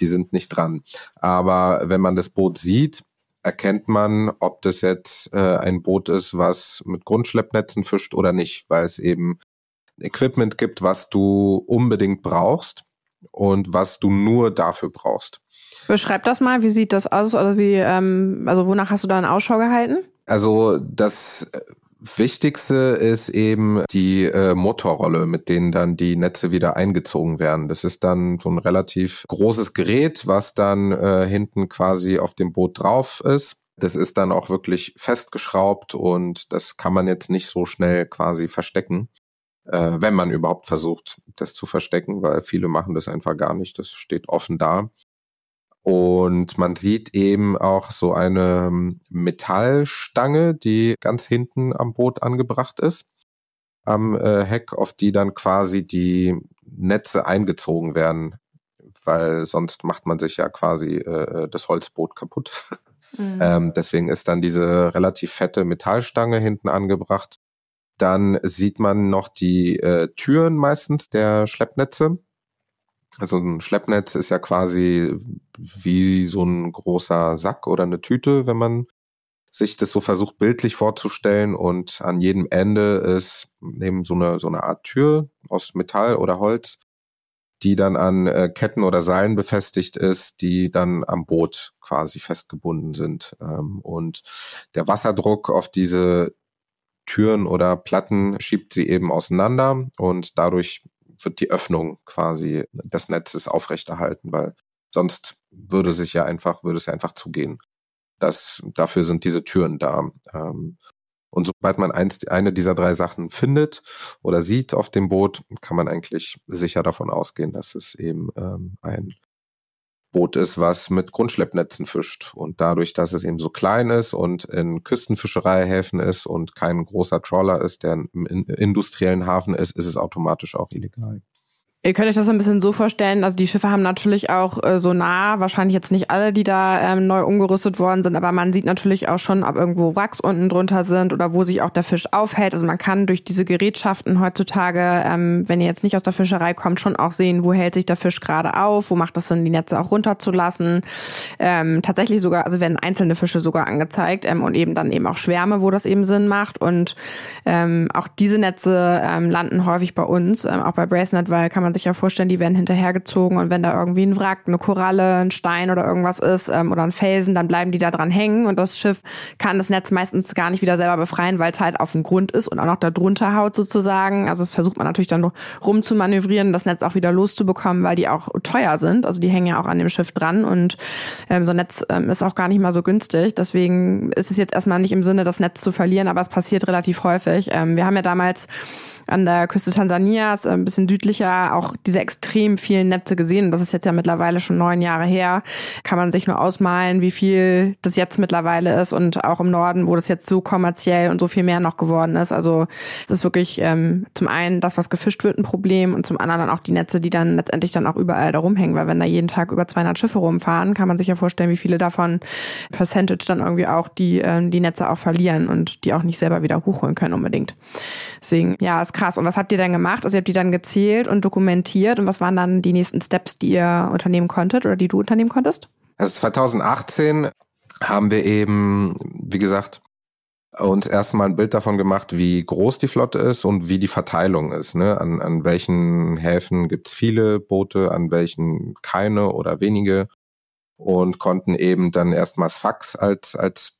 Die sind nicht dran. Aber wenn man das Boot sieht, erkennt man, ob das jetzt äh, ein Boot ist, was mit Grundschleppnetzen fischt oder nicht, weil es eben Equipment gibt, was du unbedingt brauchst und was du nur dafür brauchst. Beschreib das mal, wie sieht das aus oder wie, ähm, also wonach hast du da einen Ausschau gehalten? Also das Wichtigste ist eben die äh, Motorrolle, mit denen dann die Netze wieder eingezogen werden. Das ist dann so ein relativ großes Gerät, was dann äh, hinten quasi auf dem Boot drauf ist. Das ist dann auch wirklich festgeschraubt und das kann man jetzt nicht so schnell quasi verstecken, äh, wenn man überhaupt versucht, das zu verstecken, weil viele machen das einfach gar nicht. Das steht offen da. Und man sieht eben auch so eine ähm, Metallstange, die ganz hinten am Boot angebracht ist, am äh, Heck, auf die dann quasi die Netze eingezogen werden, weil sonst macht man sich ja quasi äh, das Holzboot kaputt. Mhm. Ähm, deswegen ist dann diese relativ fette Metallstange hinten angebracht. Dann sieht man noch die äh, Türen meistens der Schleppnetze also ein Schleppnetz ist ja quasi wie so ein großer Sack oder eine Tüte, wenn man sich das so versucht bildlich vorzustellen und an jedem Ende ist eben so eine, so eine Art Tür aus Metall oder Holz, die dann an äh, Ketten oder Seilen befestigt ist, die dann am Boot quasi festgebunden sind. Ähm, und der Wasserdruck auf diese Türen oder Platten schiebt sie eben auseinander und dadurch wird die Öffnung quasi des Netzes aufrechterhalten, weil sonst würde sich ja einfach, würde es ja einfach zugehen. Das, dafür sind diese Türen da. Ähm, und sobald man eins, eine dieser drei Sachen findet oder sieht auf dem Boot, kann man eigentlich sicher davon ausgehen, dass es eben ähm, ein Boot ist, was mit Grundschleppnetzen fischt. Und dadurch, dass es eben so klein ist und in Küstenfischereihäfen ist und kein großer Trawler ist, der im industriellen Hafen ist, ist es automatisch auch illegal. Ihr könnt euch das ein bisschen so vorstellen, also die Schiffe haben natürlich auch äh, so nah, wahrscheinlich jetzt nicht alle, die da ähm, neu umgerüstet worden sind, aber man sieht natürlich auch schon, ob irgendwo Wracks unten drunter sind oder wo sich auch der Fisch aufhält. Also man kann durch diese Gerätschaften heutzutage, ähm, wenn ihr jetzt nicht aus der Fischerei kommt, schon auch sehen, wo hält sich der Fisch gerade auf, wo macht es Sinn, die Netze auch runterzulassen. Ähm, tatsächlich sogar, also werden einzelne Fische sogar angezeigt ähm, und eben dann eben auch Schwärme, wo das eben Sinn macht. Und ähm, auch diese Netze ähm, landen häufig bei uns, ähm, auch bei Bracenet, weil kann man man sich ja vorstellen, die werden hinterhergezogen und wenn da irgendwie ein Wrack, eine Koralle, ein Stein oder irgendwas ist ähm, oder ein Felsen, dann bleiben die da dran hängen und das Schiff kann das Netz meistens gar nicht wieder selber befreien, weil es halt auf dem Grund ist und auch noch da drunter haut sozusagen. Also das versucht man natürlich dann rum zu manövrieren, das Netz auch wieder loszubekommen, weil die auch teuer sind. Also die hängen ja auch an dem Schiff dran und ähm, so ein Netz ähm, ist auch gar nicht mal so günstig. Deswegen ist es jetzt erstmal nicht im Sinne, das Netz zu verlieren, aber es passiert relativ häufig. Ähm, wir haben ja damals an der Küste Tansanias, äh, ein bisschen südlicher, auch diese extrem vielen Netze gesehen. Das ist jetzt ja mittlerweile schon neun Jahre her. Kann man sich nur ausmalen, wie viel das jetzt mittlerweile ist und auch im Norden, wo das jetzt so kommerziell und so viel mehr noch geworden ist. Also es ist wirklich ähm, zum einen das, was gefischt wird, ein Problem und zum anderen dann auch die Netze, die dann letztendlich dann auch überall da rumhängen, weil wenn da jeden Tag über 200 Schiffe rumfahren, kann man sich ja vorstellen, wie viele davon Percentage dann irgendwie auch die, ähm, die Netze auch verlieren und die auch nicht selber wieder hochholen können unbedingt. Deswegen, ja, ist krass. Und was habt ihr dann gemacht? Also ihr habt die dann gezählt und dokumentiert und was waren dann die nächsten Steps, die ihr unternehmen konntet oder die du unternehmen konntest? Also 2018 haben wir eben, wie gesagt, uns erstmal ein Bild davon gemacht, wie groß die Flotte ist und wie die Verteilung ist. Ne? An, an welchen Häfen gibt es viele Boote, an welchen keine oder wenige und konnten eben dann erstmals Fax als, als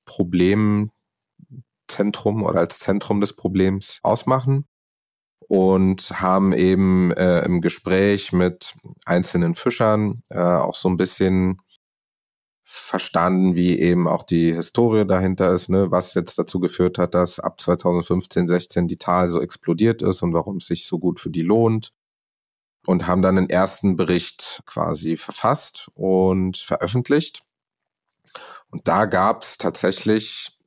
Problemzentrum oder als Zentrum des Problems ausmachen und haben eben äh, im Gespräch mit einzelnen Fischern äh, auch so ein bisschen verstanden, wie eben auch die Historie dahinter ist, ne, was jetzt dazu geführt hat, dass ab 2015, 16 die Tal so explodiert ist und warum es sich so gut für die lohnt. Und haben dann einen ersten Bericht quasi verfasst und veröffentlicht. Und da gab es tatsächlich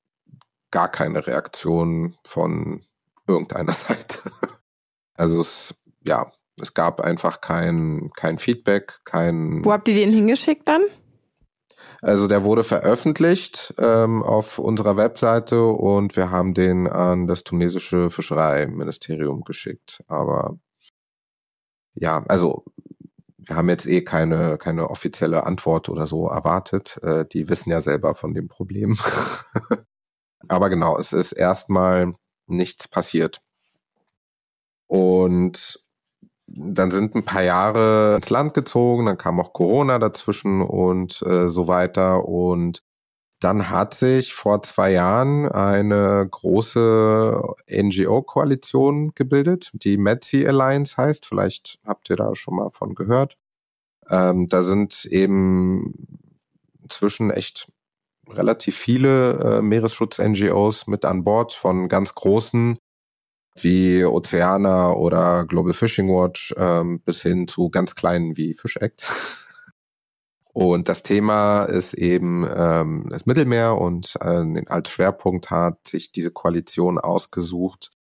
gar keine Reaktion von irgendeiner *laughs* Seite. Also es, ja, es gab einfach kein, kein Feedback, kein. Wo habt ihr den hingeschickt dann? Also der wurde veröffentlicht ähm, auf unserer Webseite und wir haben den an das tunesische Fischereiministerium geschickt. Aber ja, also wir haben jetzt eh keine, keine offizielle Antwort oder so erwartet. Äh, die wissen ja selber von dem Problem. *laughs* Aber genau, es ist erstmal nichts passiert. Und dann sind ein paar Jahre ins Land gezogen, dann kam auch Corona dazwischen und äh, so weiter. Und dann hat sich vor zwei Jahren eine große NGO-Koalition gebildet, die METSI Alliance heißt. Vielleicht habt ihr da schon mal von gehört. Ähm, da sind eben inzwischen echt relativ viele äh, Meeresschutz-NGOs mit an Bord, von ganz großen wie Oceana oder Global Fishing Watch ähm, bis hin zu ganz kleinen wie Fish Act. *laughs* Und das Thema ist eben ähm, das Mittelmeer und äh, als Schwerpunkt hat sich diese Koalition ausgesucht,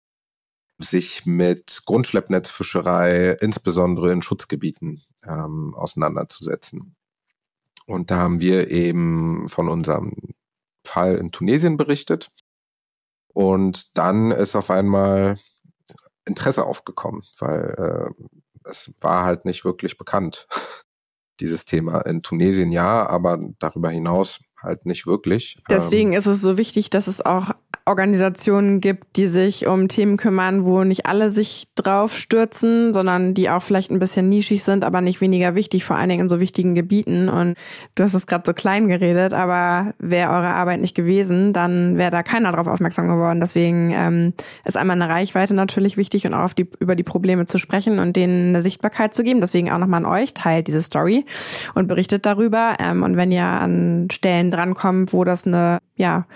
sich mit Grundschleppnetzfischerei insbesondere in Schutzgebieten ähm, auseinanderzusetzen. Und da haben wir eben von unserem Fall in Tunesien berichtet. Und dann ist auf einmal Interesse aufgekommen, weil äh, es war halt nicht wirklich bekannt, *laughs* dieses Thema. In Tunesien ja, aber darüber hinaus halt nicht wirklich. Deswegen ähm, ist es so wichtig, dass es auch Organisationen gibt, die sich um Themen kümmern, wo nicht alle sich drauf stürzen, sondern die auch vielleicht ein bisschen nischig sind, aber nicht weniger wichtig, vor allen Dingen in so wichtigen Gebieten. Und du hast es gerade so klein geredet, aber wäre eure Arbeit nicht gewesen, dann wäre da keiner drauf aufmerksam geworden. Deswegen ähm, ist einmal eine Reichweite natürlich wichtig und auch auf die, über die Probleme zu sprechen und denen eine Sichtbarkeit zu geben. Deswegen auch nochmal an euch, teilt diese Story und berichtet darüber. Ähm, und wenn ihr an Stellen drankommt, wo das eine, ja,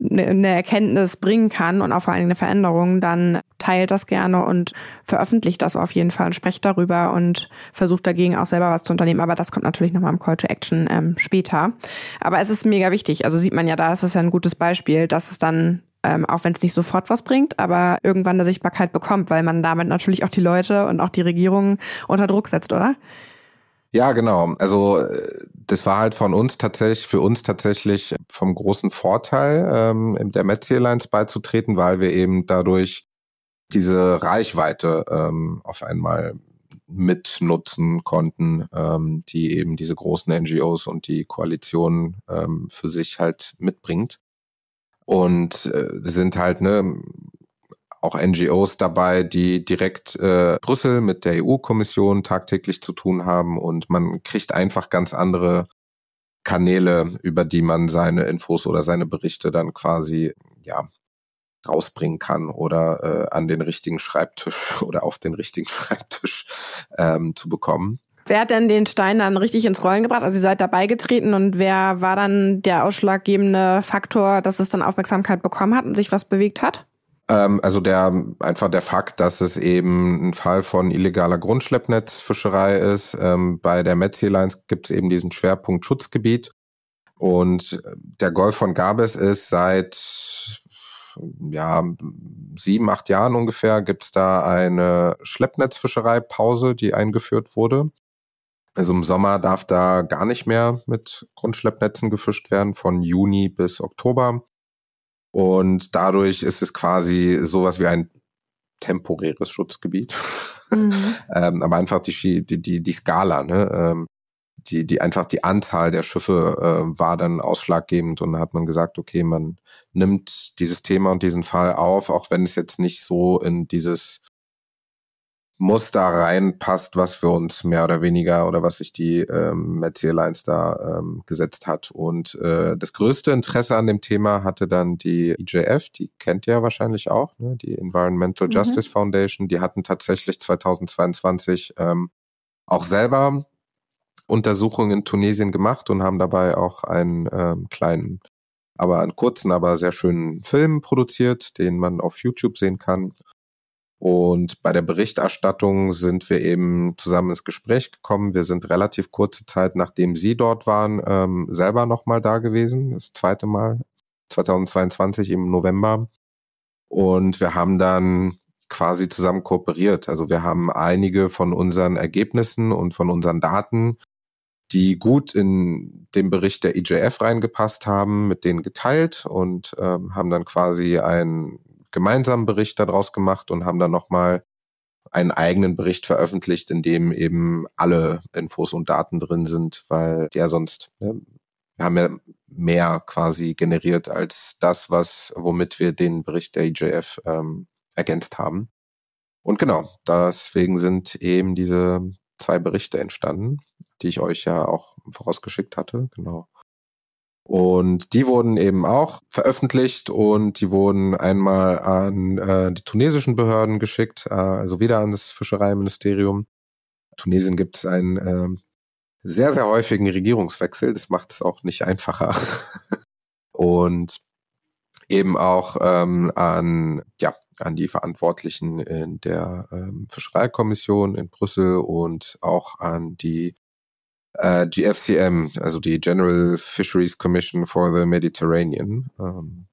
eine Erkenntnis bringen kann und auch vor allem eine Veränderung, dann teilt das gerne und veröffentlicht das auf jeden Fall und sprecht darüber und versucht dagegen auch selber was zu unternehmen. Aber das kommt natürlich nochmal im Call to Action ähm, später. Aber es ist mega wichtig. Also sieht man ja da, ist es ja ein gutes Beispiel, dass es dann ähm, auch wenn es nicht sofort was bringt, aber irgendwann eine Sichtbarkeit bekommt, weil man damit natürlich auch die Leute und auch die Regierung unter Druck setzt, oder? Ja, genau. Also äh, das war halt von uns tatsächlich, für uns tatsächlich vom großen Vorteil, ähm, der Metz Airlines beizutreten, weil wir eben dadurch diese Reichweite ähm, auf einmal mitnutzen konnten, ähm, die eben diese großen NGOs und die Koalition ähm, für sich halt mitbringt. Und äh, sind halt ne auch NGOs dabei, die direkt äh, Brüssel mit der EU-Kommission tagtäglich zu tun haben und man kriegt einfach ganz andere Kanäle, über die man seine Infos oder seine Berichte dann quasi ja rausbringen kann oder äh, an den richtigen Schreibtisch *laughs* oder auf den richtigen Schreibtisch ähm, zu bekommen. Wer hat denn den Stein dann richtig ins Rollen gebracht? Also ihr seid dabei getreten und wer war dann der ausschlaggebende Faktor, dass es dann Aufmerksamkeit bekommen hat und sich was bewegt hat? Ähm, also der einfach der Fakt, dass es eben ein Fall von illegaler Grundschleppnetzfischerei ist. Ähm, bei der Metzi Lines gibt es eben diesen Schwerpunkt Schutzgebiet. Und der Golf von Gabes ist seit ja, sieben, acht Jahren ungefähr gibt es da eine Schleppnetzfischerei-Pause, die eingeführt wurde. Also im Sommer darf da gar nicht mehr mit Grundschleppnetzen gefischt werden, von Juni bis Oktober. Und dadurch ist es quasi sowas wie ein temporäres Schutzgebiet. Mhm. *laughs* ähm, aber einfach die, die, die, die Skala, ne? Ähm, die, die einfach die Anzahl der Schiffe äh, war dann ausschlaggebend und da hat man gesagt, okay, man nimmt dieses Thema und diesen Fall auf, auch wenn es jetzt nicht so in dieses Muster reinpasst, was für uns mehr oder weniger oder was sich die ähm, Metz Airlines da ähm, gesetzt hat. Und äh, das größte Interesse an dem Thema hatte dann die IJF, die kennt ihr wahrscheinlich auch, ne? die Environmental mhm. Justice Foundation. Die hatten tatsächlich 2022 ähm, auch selber Untersuchungen in Tunesien gemacht und haben dabei auch einen ähm, kleinen, aber einen kurzen, aber sehr schönen Film produziert, den man auf YouTube sehen kann. Und bei der Berichterstattung sind wir eben zusammen ins Gespräch gekommen. Wir sind relativ kurze Zeit, nachdem Sie dort waren, ähm, selber nochmal da gewesen. Das zweite Mal, 2022 im November. Und wir haben dann quasi zusammen kooperiert. Also wir haben einige von unseren Ergebnissen und von unseren Daten, die gut in den Bericht der IJF reingepasst haben, mit denen geteilt und ähm, haben dann quasi ein gemeinsamen Bericht daraus gemacht und haben dann nochmal einen eigenen Bericht veröffentlicht, in dem eben alle Infos und Daten drin sind, weil ja sonst, ne, wir haben ja mehr quasi generiert als das, was, womit wir den Bericht der IJF ähm, ergänzt haben. Und genau, deswegen sind eben diese zwei Berichte entstanden, die ich euch ja auch vorausgeschickt hatte, genau. Und die wurden eben auch veröffentlicht und die wurden einmal an äh, die tunesischen Behörden geschickt, äh, also wieder an das Fischereiministerium. Tunesien gibt es einen äh, sehr, sehr häufigen Regierungswechsel. Das macht es auch nicht einfacher. *laughs* und eben auch ähm, an, ja, an die Verantwortlichen in der ähm, Fischereikommission in Brüssel und auch an die äh, GFCM, also die General Fisheries Commission for the Mediterranean. Ähm,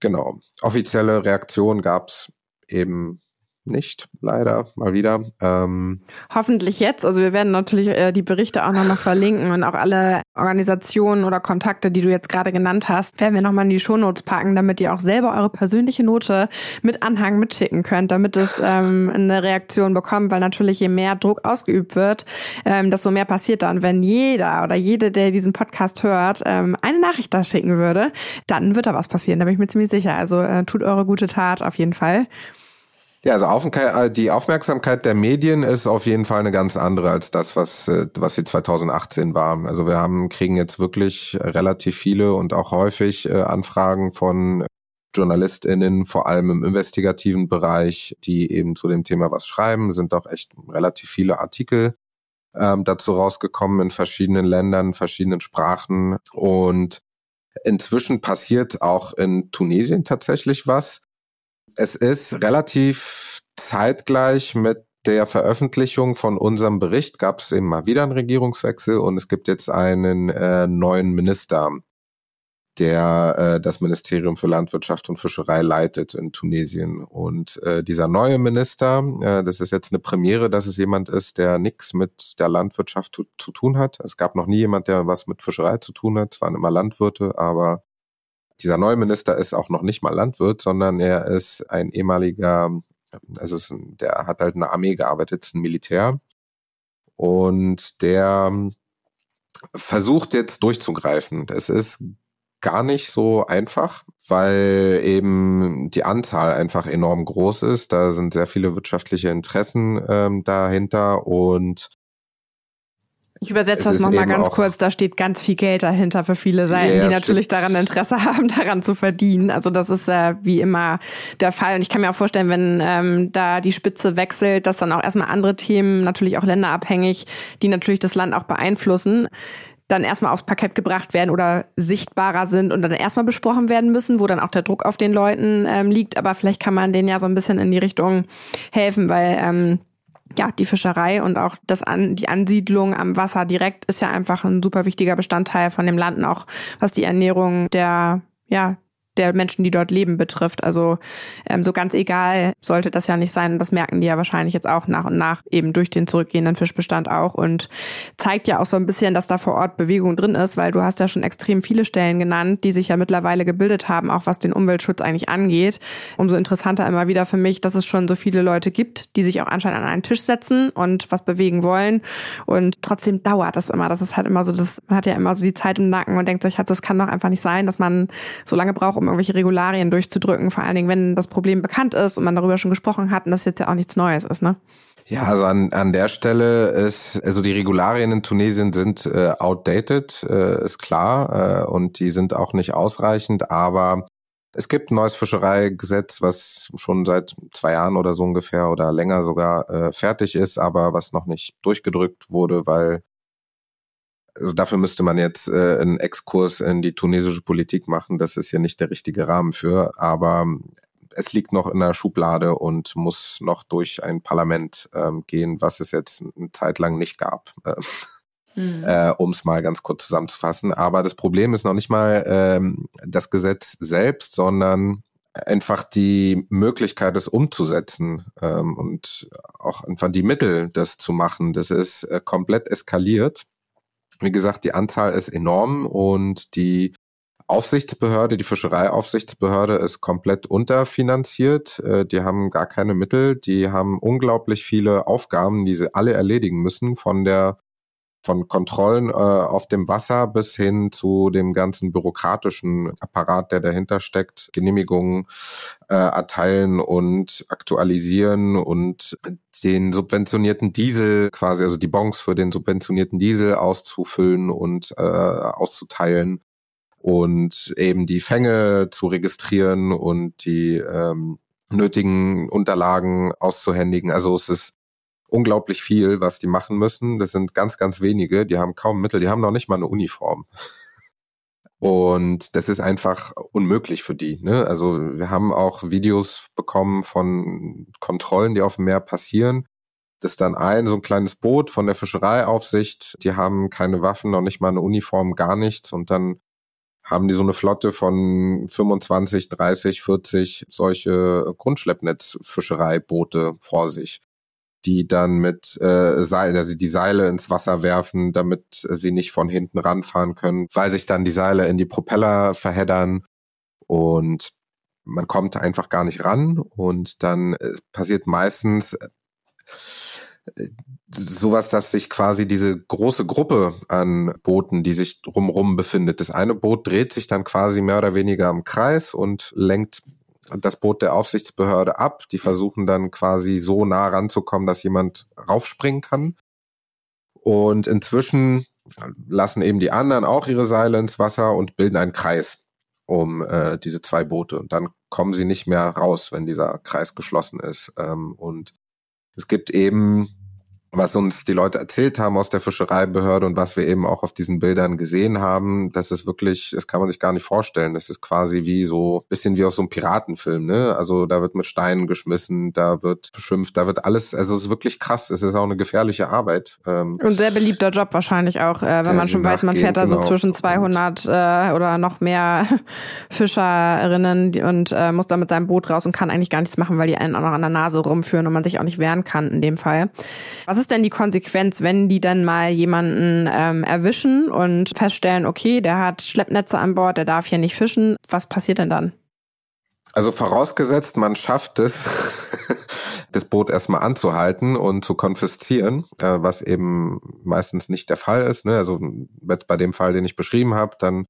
genau. Offizielle Reaktion gab es eben nicht, leider, mal wieder. Ähm, Hoffentlich jetzt. Also wir werden natürlich äh, die Berichte auch nochmal verlinken und auch alle Organisationen oder Kontakte, die du jetzt gerade genannt hast, werden wir nochmal in die Shownotes packen, damit ihr auch selber eure persönliche Note mit Anhang mitschicken könnt, damit es ähm, eine Reaktion bekommt, weil natürlich je mehr Druck ausgeübt wird, ähm, desto mehr passiert dann. Wenn jeder oder jede, der diesen Podcast hört, ähm, eine Nachricht da schicken würde, dann wird da was passieren, da bin ich mir ziemlich sicher. Also äh, tut eure gute Tat auf jeden Fall. Ja, also äh, die Aufmerksamkeit der Medien ist auf jeden Fall eine ganz andere als das, was, äh, was sie 2018 war. Also wir haben, kriegen jetzt wirklich relativ viele und auch häufig äh, Anfragen von JournalistInnen, vor allem im investigativen Bereich, die eben zu dem Thema was schreiben, sind auch echt relativ viele Artikel ähm, dazu rausgekommen in verschiedenen Ländern, verschiedenen Sprachen. Und inzwischen passiert auch in Tunesien tatsächlich was es ist relativ zeitgleich mit der Veröffentlichung von unserem Bericht gab es eben mal wieder einen Regierungswechsel und es gibt jetzt einen äh, neuen Minister, der äh, das Ministerium für Landwirtschaft und Fischerei leitet in Tunesien. Und äh, dieser neue Minister, äh, das ist jetzt eine Premiere, dass es jemand ist, der nichts mit der Landwirtschaft zu, zu tun hat. Es gab noch nie jemand, der was mit Fischerei zu tun hat. Es waren immer Landwirte, aber dieser neue Minister ist auch noch nicht mal Landwirt, sondern er ist ein ehemaliger, also ist der hat halt in der Armee gearbeitet, ist ein Militär. Und der versucht jetzt durchzugreifen. Es ist gar nicht so einfach, weil eben die Anzahl einfach enorm groß ist. Da sind sehr viele wirtschaftliche Interessen ähm, dahinter und ich übersetze das nochmal ganz kurz. Da steht ganz viel Geld dahinter für viele Seiten, yeah, die natürlich stimmt. daran Interesse *laughs* haben, daran zu verdienen. Also das ist äh, wie immer der Fall. Und ich kann mir auch vorstellen, wenn ähm, da die Spitze wechselt, dass dann auch erstmal andere Themen, natürlich auch länderabhängig, die natürlich das Land auch beeinflussen, dann erstmal aufs Parkett gebracht werden oder sichtbarer sind und dann erstmal besprochen werden müssen, wo dann auch der Druck auf den Leuten ähm, liegt. Aber vielleicht kann man denen ja so ein bisschen in die Richtung helfen, weil ähm, ja, die Fischerei und auch das an, die Ansiedlung am Wasser direkt ist ja einfach ein super wichtiger Bestandteil von dem Land, auch was die Ernährung der, ja, der Menschen, die dort leben, betrifft. Also ähm, so ganz egal sollte das ja nicht sein. Das merken die ja wahrscheinlich jetzt auch nach und nach eben durch den zurückgehenden Fischbestand auch und zeigt ja auch so ein bisschen, dass da vor Ort Bewegung drin ist, weil du hast ja schon extrem viele Stellen genannt, die sich ja mittlerweile gebildet haben, auch was den Umweltschutz eigentlich angeht. Umso interessanter immer wieder für mich, dass es schon so viele Leute gibt, die sich auch anscheinend an einen Tisch setzen und was bewegen wollen. Und trotzdem dauert das immer. Das ist halt immer so, das, man hat ja immer so die Zeit im Nacken und denkt sich, halt, das kann doch einfach nicht sein, dass man so lange braucht, um um irgendwelche Regularien durchzudrücken, vor allen Dingen, wenn das Problem bekannt ist und man darüber schon gesprochen hat und das jetzt ja auch nichts Neues ist, ne? Ja, also an, an der Stelle ist, also die Regularien in Tunesien sind äh, outdated, äh, ist klar, äh, und die sind auch nicht ausreichend, aber es gibt ein neues Fischereigesetz, was schon seit zwei Jahren oder so ungefähr oder länger sogar äh, fertig ist, aber was noch nicht durchgedrückt wurde, weil also dafür müsste man jetzt äh, einen Exkurs in die tunesische Politik machen. Das ist ja nicht der richtige Rahmen für. Aber es liegt noch in der Schublade und muss noch durch ein Parlament ähm, gehen, was es jetzt eine Zeit lang nicht gab. Mhm. *laughs* Äh, um es mal ganz kurz zusammenzufassen. Aber das Problem ist noch nicht mal ähm, das Gesetz selbst, sondern einfach die Möglichkeit, es umzusetzen ähm, und auch einfach die Mittel, das zu machen. Das ist äh, komplett eskaliert. Wie gesagt, die Anzahl ist enorm und die Aufsichtsbehörde, die Fischereiaufsichtsbehörde ist komplett unterfinanziert. Äh, die haben gar keine Mittel. Die haben unglaublich viele Aufgaben, die sie alle erledigen müssen, von der von Kontrollen äh, auf dem Wasser bis hin zu dem ganzen bürokratischen Apparat, der dahinter steckt, Genehmigungen äh, erteilen und aktualisieren und den subventionierten Diesel quasi, also die Bons für den subventionierten Diesel auszufüllen und äh, auszuteilen. und eben die Fänge zu registrieren und die ähm, nötigen Unterlagen auszuhändigen. Also es ist unglaublich viel, was die machen müssen. Das sind ganz, ganz wenige, die haben kaum Mittel, die haben noch nicht mal eine Uniform. Und das ist einfach unmöglich für die. Ne? Also wir haben auch Videos bekommen von Kontrollen, die auf dem Meer passieren. Das ist dann ein, so ein kleines Boot von der Fischereiaufsicht. Die haben keine Waffen, noch nicht mal eine Uniform, gar nichts. Und dann haben die so eine Flotte von 25, 30, 40 solche Grundschleppnetzfischereiboote vor sich die dann mit äh, Seile, also die Seile ins Wasser werfen, damit sie nicht von hinten ranfahren können, weil sich dann die Seile in die Propeller verheddern und man kommt einfach gar nicht ran und dann äh, passiert meistens äh, sowas, dass sich quasi diese große Gruppe an Booten, die sich drumherum befindet. Das eine Boot dreht sich dann quasi mehr oder weniger im Kreis und lenkt das Boot der Aufsichtsbehörde ab. Die versuchen dann quasi so nah ranzukommen, dass jemand raufspringen kann. Und inzwischen lassen eben die anderen auch ihre Seile ins Wasser und bilden einen Kreis um äh, diese zwei Boote. Und dann kommen sie nicht mehr raus, wenn dieser Kreis geschlossen ist. Ähm, und es gibt eben was uns die Leute erzählt haben aus der Fischereibehörde und was wir eben auch auf diesen Bildern gesehen haben, das ist wirklich, das kann man sich gar nicht vorstellen. Das ist quasi wie so, bisschen wie aus so einem Piratenfilm, ne? Also da wird mit Steinen geschmissen, da wird beschimpft, da wird alles, also es ist wirklich krass. Es ist auch eine gefährliche Arbeit. Ähm, und sehr beliebter Job wahrscheinlich auch, äh, wenn man schon weiß, man fährt da so genau. zwischen 200 äh, oder noch mehr *laughs* Fischerinnen und äh, muss da mit seinem Boot raus und kann eigentlich gar nichts machen, weil die einen auch noch an der Nase rumführen und man sich auch nicht wehren kann in dem Fall. Was ist ist denn die Konsequenz, wenn die dann mal jemanden ähm, erwischen und feststellen, okay, der hat Schleppnetze an Bord, der darf hier nicht fischen? Was passiert denn dann? Also vorausgesetzt, man schafft es, *laughs* das Boot erstmal anzuhalten und zu konfiszieren, äh, was eben meistens nicht der Fall ist. Ne? Also jetzt bei dem Fall, den ich beschrieben habe, dann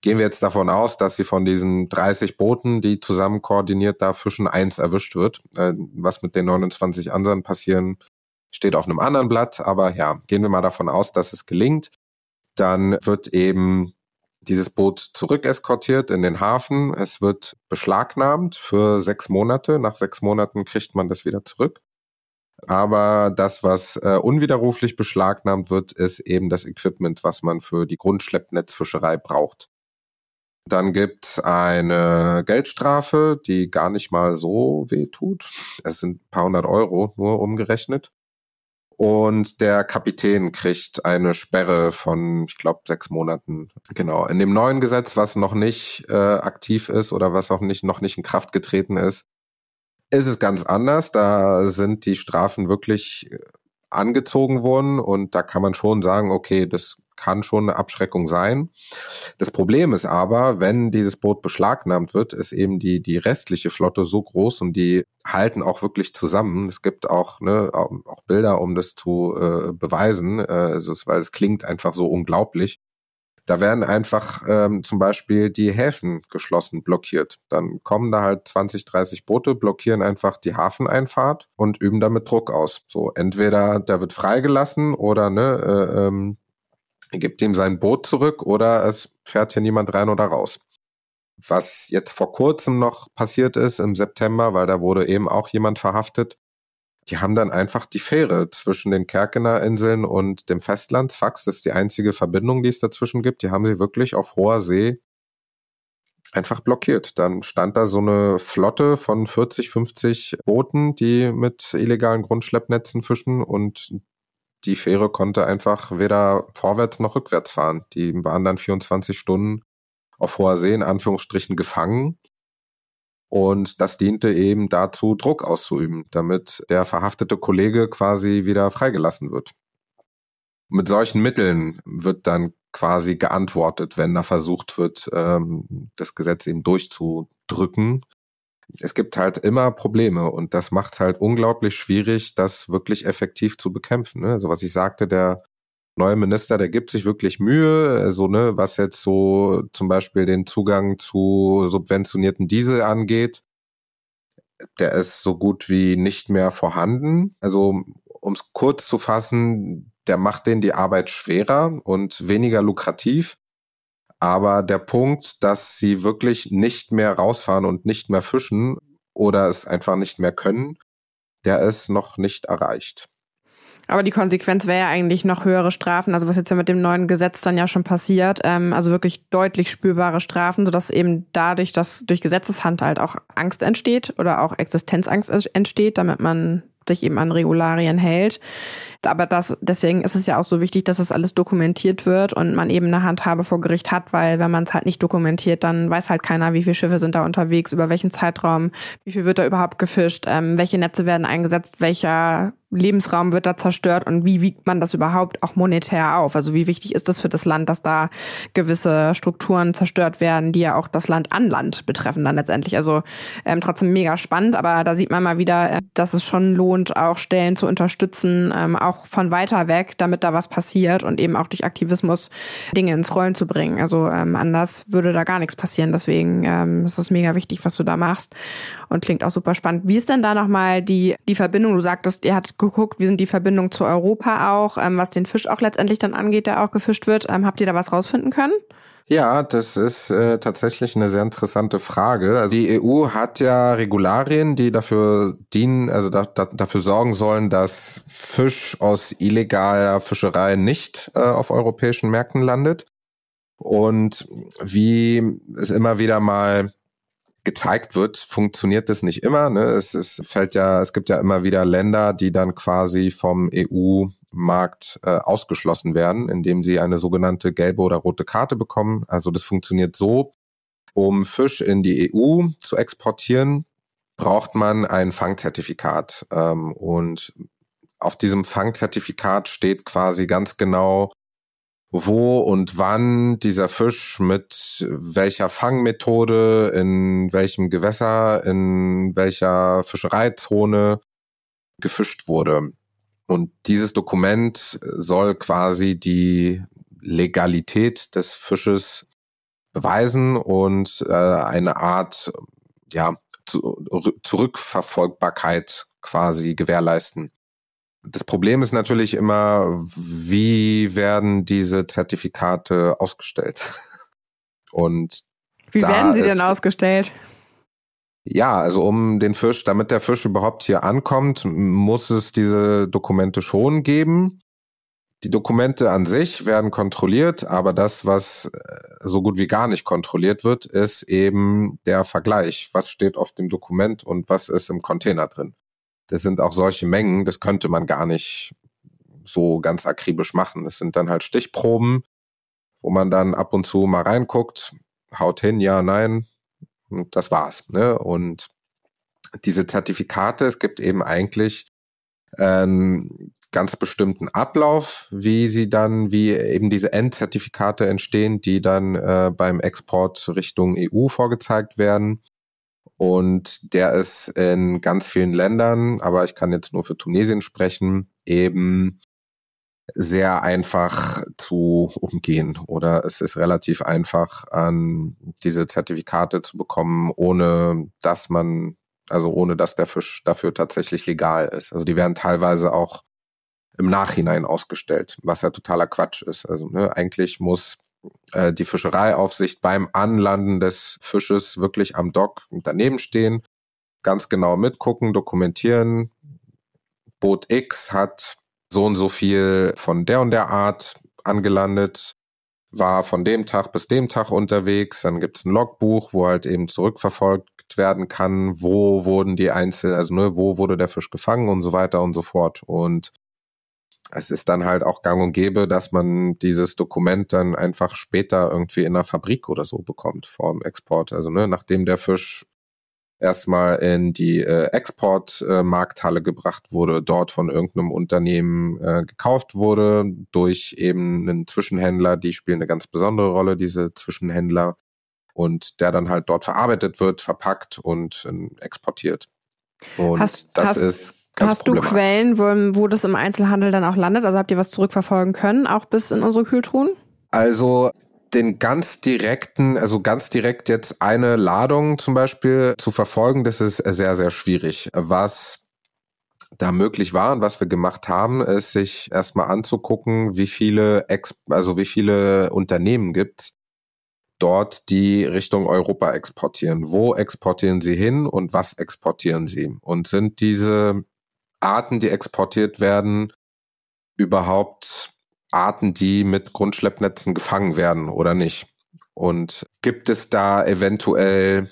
gehen wir jetzt davon aus, dass sie von diesen 30 Booten, die zusammen koordiniert da fischen, eins erwischt wird. Äh, was mit den 29 anderen passieren steht auf einem anderen Blatt, aber ja, gehen wir mal davon aus, dass es gelingt. Dann wird eben dieses Boot zurückeskortiert in den Hafen. Es wird beschlagnahmt für sechs Monate. Nach sechs Monaten kriegt man das wieder zurück. Aber das, was äh, unwiderruflich beschlagnahmt wird, ist eben das Equipment, was man für die Grundschleppnetzfischerei braucht. Dann gibt eine Geldstrafe, die gar nicht mal so weh tut. Es sind ein paar hundert Euro nur umgerechnet. Und der Kapitän kriegt eine Sperre von, ich glaube, sechs Monaten. Genau. In dem neuen Gesetz, was noch nicht äh, aktiv ist oder was auch nicht noch nicht in Kraft getreten ist, ist es ganz anders. Da sind die Strafen wirklich äh, angezogen worden und da kann man schon sagen, okay, das kann schon eine Abschreckung sein. Das Problem ist aber, wenn dieses Boot beschlagnahmt wird, ist eben die, die restliche Flotte so groß und die halten auch wirklich zusammen. Es gibt auch, ne, auch Bilder, um das zu äh, beweisen, äh, also, weil es klingt einfach so unglaublich. Da werden einfach ähm, zum Beispiel die Häfen geschlossen, blockiert. Dann kommen da halt 20, 30 Boote, blockieren einfach die Hafeneinfahrt und üben damit Druck aus. So, entweder der wird freigelassen oder ne, äh, ähm, gibt ihm sein Boot zurück oder es fährt hier niemand rein oder raus. Was jetzt vor kurzem noch passiert ist im September, weil da wurde eben auch jemand verhaftet, die haben dann einfach die Fähre zwischen den Kerkener Inseln und dem Festland, Fax, das ist die einzige Verbindung, die es dazwischen gibt, die haben sie wirklich auf hoher See einfach blockiert. Dann stand da so eine Flotte von 40, 50 Booten, die mit illegalen Grundschleppnetzen fischen und die Fähre konnte einfach weder vorwärts noch rückwärts fahren. Die waren dann 24 Stunden auf hoher See in Anführungsstrichen gefangen. Und das diente eben dazu, Druck auszuüben, damit der verhaftete Kollege quasi wieder freigelassen wird. Mit solchen Mitteln wird dann quasi geantwortet, wenn da versucht wird, ähm, das Gesetz eben durchzudrücken es gibt halt immer Probleme und das macht halt unglaublich schwierig, das wirklich effektiv zu bekämpfen. Ne? Also was ich sagte, der neue Minister, der gibt sich wirklich Mühe, also ne, was jetzt so zum Beispiel den Zugang zu subventionierten Diesel angeht, der ist so gut wie nicht mehr vorhanden. Also um es kurz zu fassen, der macht denen die Arbeit schwerer und weniger lukrativ Aber der Punkt, dass sie wirklich nicht mehr rausfahren und nicht mehr fischen oder es einfach nicht mehr können, der ist noch nicht erreicht. Aber die Konsequenz wäre ja eigentlich noch höhere Strafen, also was jetzt ja mit dem neuen Gesetz dann ja schon passiert, ähm, also wirklich deutlich spürbare Strafen, sodass eben dadurch, dass durch Gesetzeshand halt auch Angst entsteht oder auch Existenzangst entsteht, damit man sich eben an Regularien hält. Aber das, deswegen ist es ja auch so wichtig, dass das alles dokumentiert wird und man eben eine Handhabe vor Gericht hat, weil wenn man es halt nicht dokumentiert, dann weiß halt keiner, wie viele Schiffe sind da unterwegs, über welchen Zeitraum, wie viel wird da überhaupt gefischt, ähm, welche Netze werden eingesetzt, welcher Lebensraum wird da zerstört und wie wiegt man das überhaupt auch monetär auf? Also wie wichtig ist es für das Land, dass da gewisse Strukturen zerstört werden, die ja auch das Land an Land betreffen dann letztendlich. Also ähm, trotzdem mega spannend, aber da sieht man mal wieder, äh, dass es schon lohnt, auch Stellen zu unterstützen, ähm, auch von weiter weg, damit da was passiert und eben auch durch Aktivismus Dinge ins Rollen zu bringen. Also ähm, anders würde da gar nichts passieren. Deswegen ähm, ist es mega wichtig, was du da machst und klingt auch super spannend. Wie ist denn da nochmal die, die Verbindung? Du sagtest, ihr habt geguckt, wie sind die Verbindungen zu Europa auch, ähm, was den Fisch auch letztendlich dann angeht, der auch gefischt wird. Ähm, habt ihr da was rausfinden können? Ja, das ist äh, tatsächlich eine sehr interessante Frage. Also die EU hat ja Regularien, die dafür dienen, also da, da, dafür sorgen sollen, dass Fisch aus illegaler Fischerei nicht äh, auf europäischen Märkten landet. Und wie es immer wieder mal gezeigt wird, funktioniert das nicht immer. Ne? Es, es fällt ja, es gibt ja immer wieder Länder, die dann quasi vom EU-Markt äh, ausgeschlossen werden, indem sie eine sogenannte gelbe oder rote Karte bekommen. Also das funktioniert so, um Fisch in die EU zu exportieren, braucht man ein Fangzertifikat. Ähm, und auf diesem Fangzertifikat steht quasi ganz genau, wo und wann dieser Fisch mit welcher Fangmethode, in welchem Gewässer, in welcher Fischereizone gefischt wurde. Und dieses Dokument soll quasi die Legalität des Fisches beweisen und äh, eine Art ja, Zurückverfolgbarkeit quasi gewährleisten. Das Problem ist natürlich immer, wie werden diese Zertifikate ausgestellt? *laughs* Und wie werden sie denn ausgestellt? Ja, also um den Fisch, damit der Fisch überhaupt hier ankommt, muss es diese Dokumente schon geben. Die Dokumente an sich werden kontrolliert, aber das, was äh, so gut wie gar nicht kontrolliert wird, ist eben der Vergleich. Was steht auf dem Dokument und was ist im Container drin? Das sind auch solche Mengen, das könnte man gar nicht so ganz akribisch machen. Das sind dann halt Stichproben, wo man dann ab und zu mal reinguckt, haut hin, ja, nein, und das war's. Ne? Und diese Zertifikate, es gibt eben eigentlich einen ganz bestimmten Ablauf, wie sie dann, wie eben diese Endzertifikate entstehen, die dann äh, beim Export Richtung EU vorgezeigt werden. Und der ist in ganz vielen Ländern, aber ich kann jetzt nur für Tunesien sprechen, eben sehr einfach zu umgehen oder es ist relativ einfach an diese Zertifikate zu bekommen, ohne dass man, also ohne dass der Fisch dafür tatsächlich legal ist. Also die werden teilweise auch im Nachhinein ausgestellt, was ja totaler Quatsch ist. Also ne, eigentlich muss äh, die Fischereiaufsicht beim Anlanden des Fisches wirklich am Dock daneben stehen, ganz genau mitgucken, dokumentieren. Boot X hat so und so viel von der und der Art angelandet, war von dem Tag bis dem Tag unterwegs. Dann gibt es ein Logbuch, wo halt eben zurückverfolgt werden kann, wo wurden die Einzel, also ne, wo wurde der Fisch gefangen und so weiter und so fort. Und es ist dann halt auch gang und gäbe, dass man dieses Dokument dann einfach später irgendwie in einer Fabrik oder so bekommt vorm Export. Also ne, nachdem der Fisch erstmal in die äh, Exportmarkthalle äh, gebracht wurde, dort von irgendeinem Unternehmen äh, gekauft wurde, durch eben einen Zwischenhändler, die spielen eine ganz besondere Rolle, diese Zwischenhändler, und der dann halt dort verarbeitet wird, verpackt und äh, exportiert. Und hast, das hast, ist Ganz Hast du Quellen, wo, wo das im Einzelhandel dann auch landet? Also habt ihr was zurückverfolgen können, auch bis in unsere Kühltruhen? Also den ganz direkten, also ganz direkt jetzt eine Ladung zum Beispiel zu verfolgen, das ist sehr, sehr schwierig. Was da möglich war und was wir gemacht haben, ist sich erstmal anzugucken, wie viele Ex also wie viele Unternehmen gibt dort, die Richtung Europa exportieren. Wo exportieren sie hin und was exportieren sie? Und sind diese Arten, die exportiert werden, überhaupt Arten, die mit Grundschleppnetzen gefangen werden oder nicht? Und gibt es da eventuell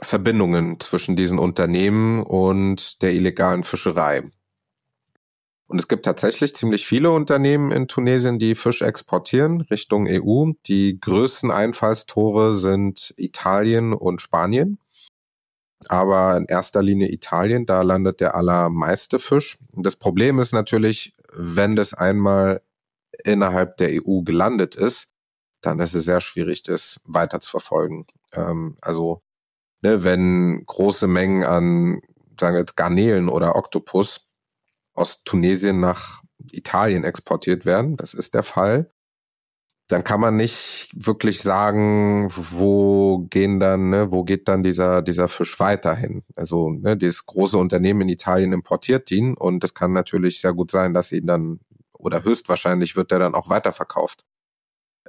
Verbindungen zwischen diesen Unternehmen und der illegalen Fischerei? Und es gibt tatsächlich ziemlich viele Unternehmen in Tunesien, die Fisch exportieren Richtung EU. Die größten Einfallstore sind Italien und Spanien. Aber in erster Linie Italien, da landet der allermeiste Fisch. Das Problem ist natürlich, wenn das einmal innerhalb der EU gelandet ist, dann ist es sehr schwierig, das weiter zu verfolgen. Ähm, also, ne, wenn große Mengen an, sagen wir jetzt Garnelen oder Oktopus aus Tunesien nach Italien exportiert werden, das ist der Fall, dann kann man nicht wirklich sagen, wo gehen dann, ne, wo geht dann dieser, dieser Fisch weiterhin. Also, ne, dieses große Unternehmen in Italien importiert ihn und es kann natürlich sehr gut sein, dass ihn dann, oder höchstwahrscheinlich wird er dann auch weiterverkauft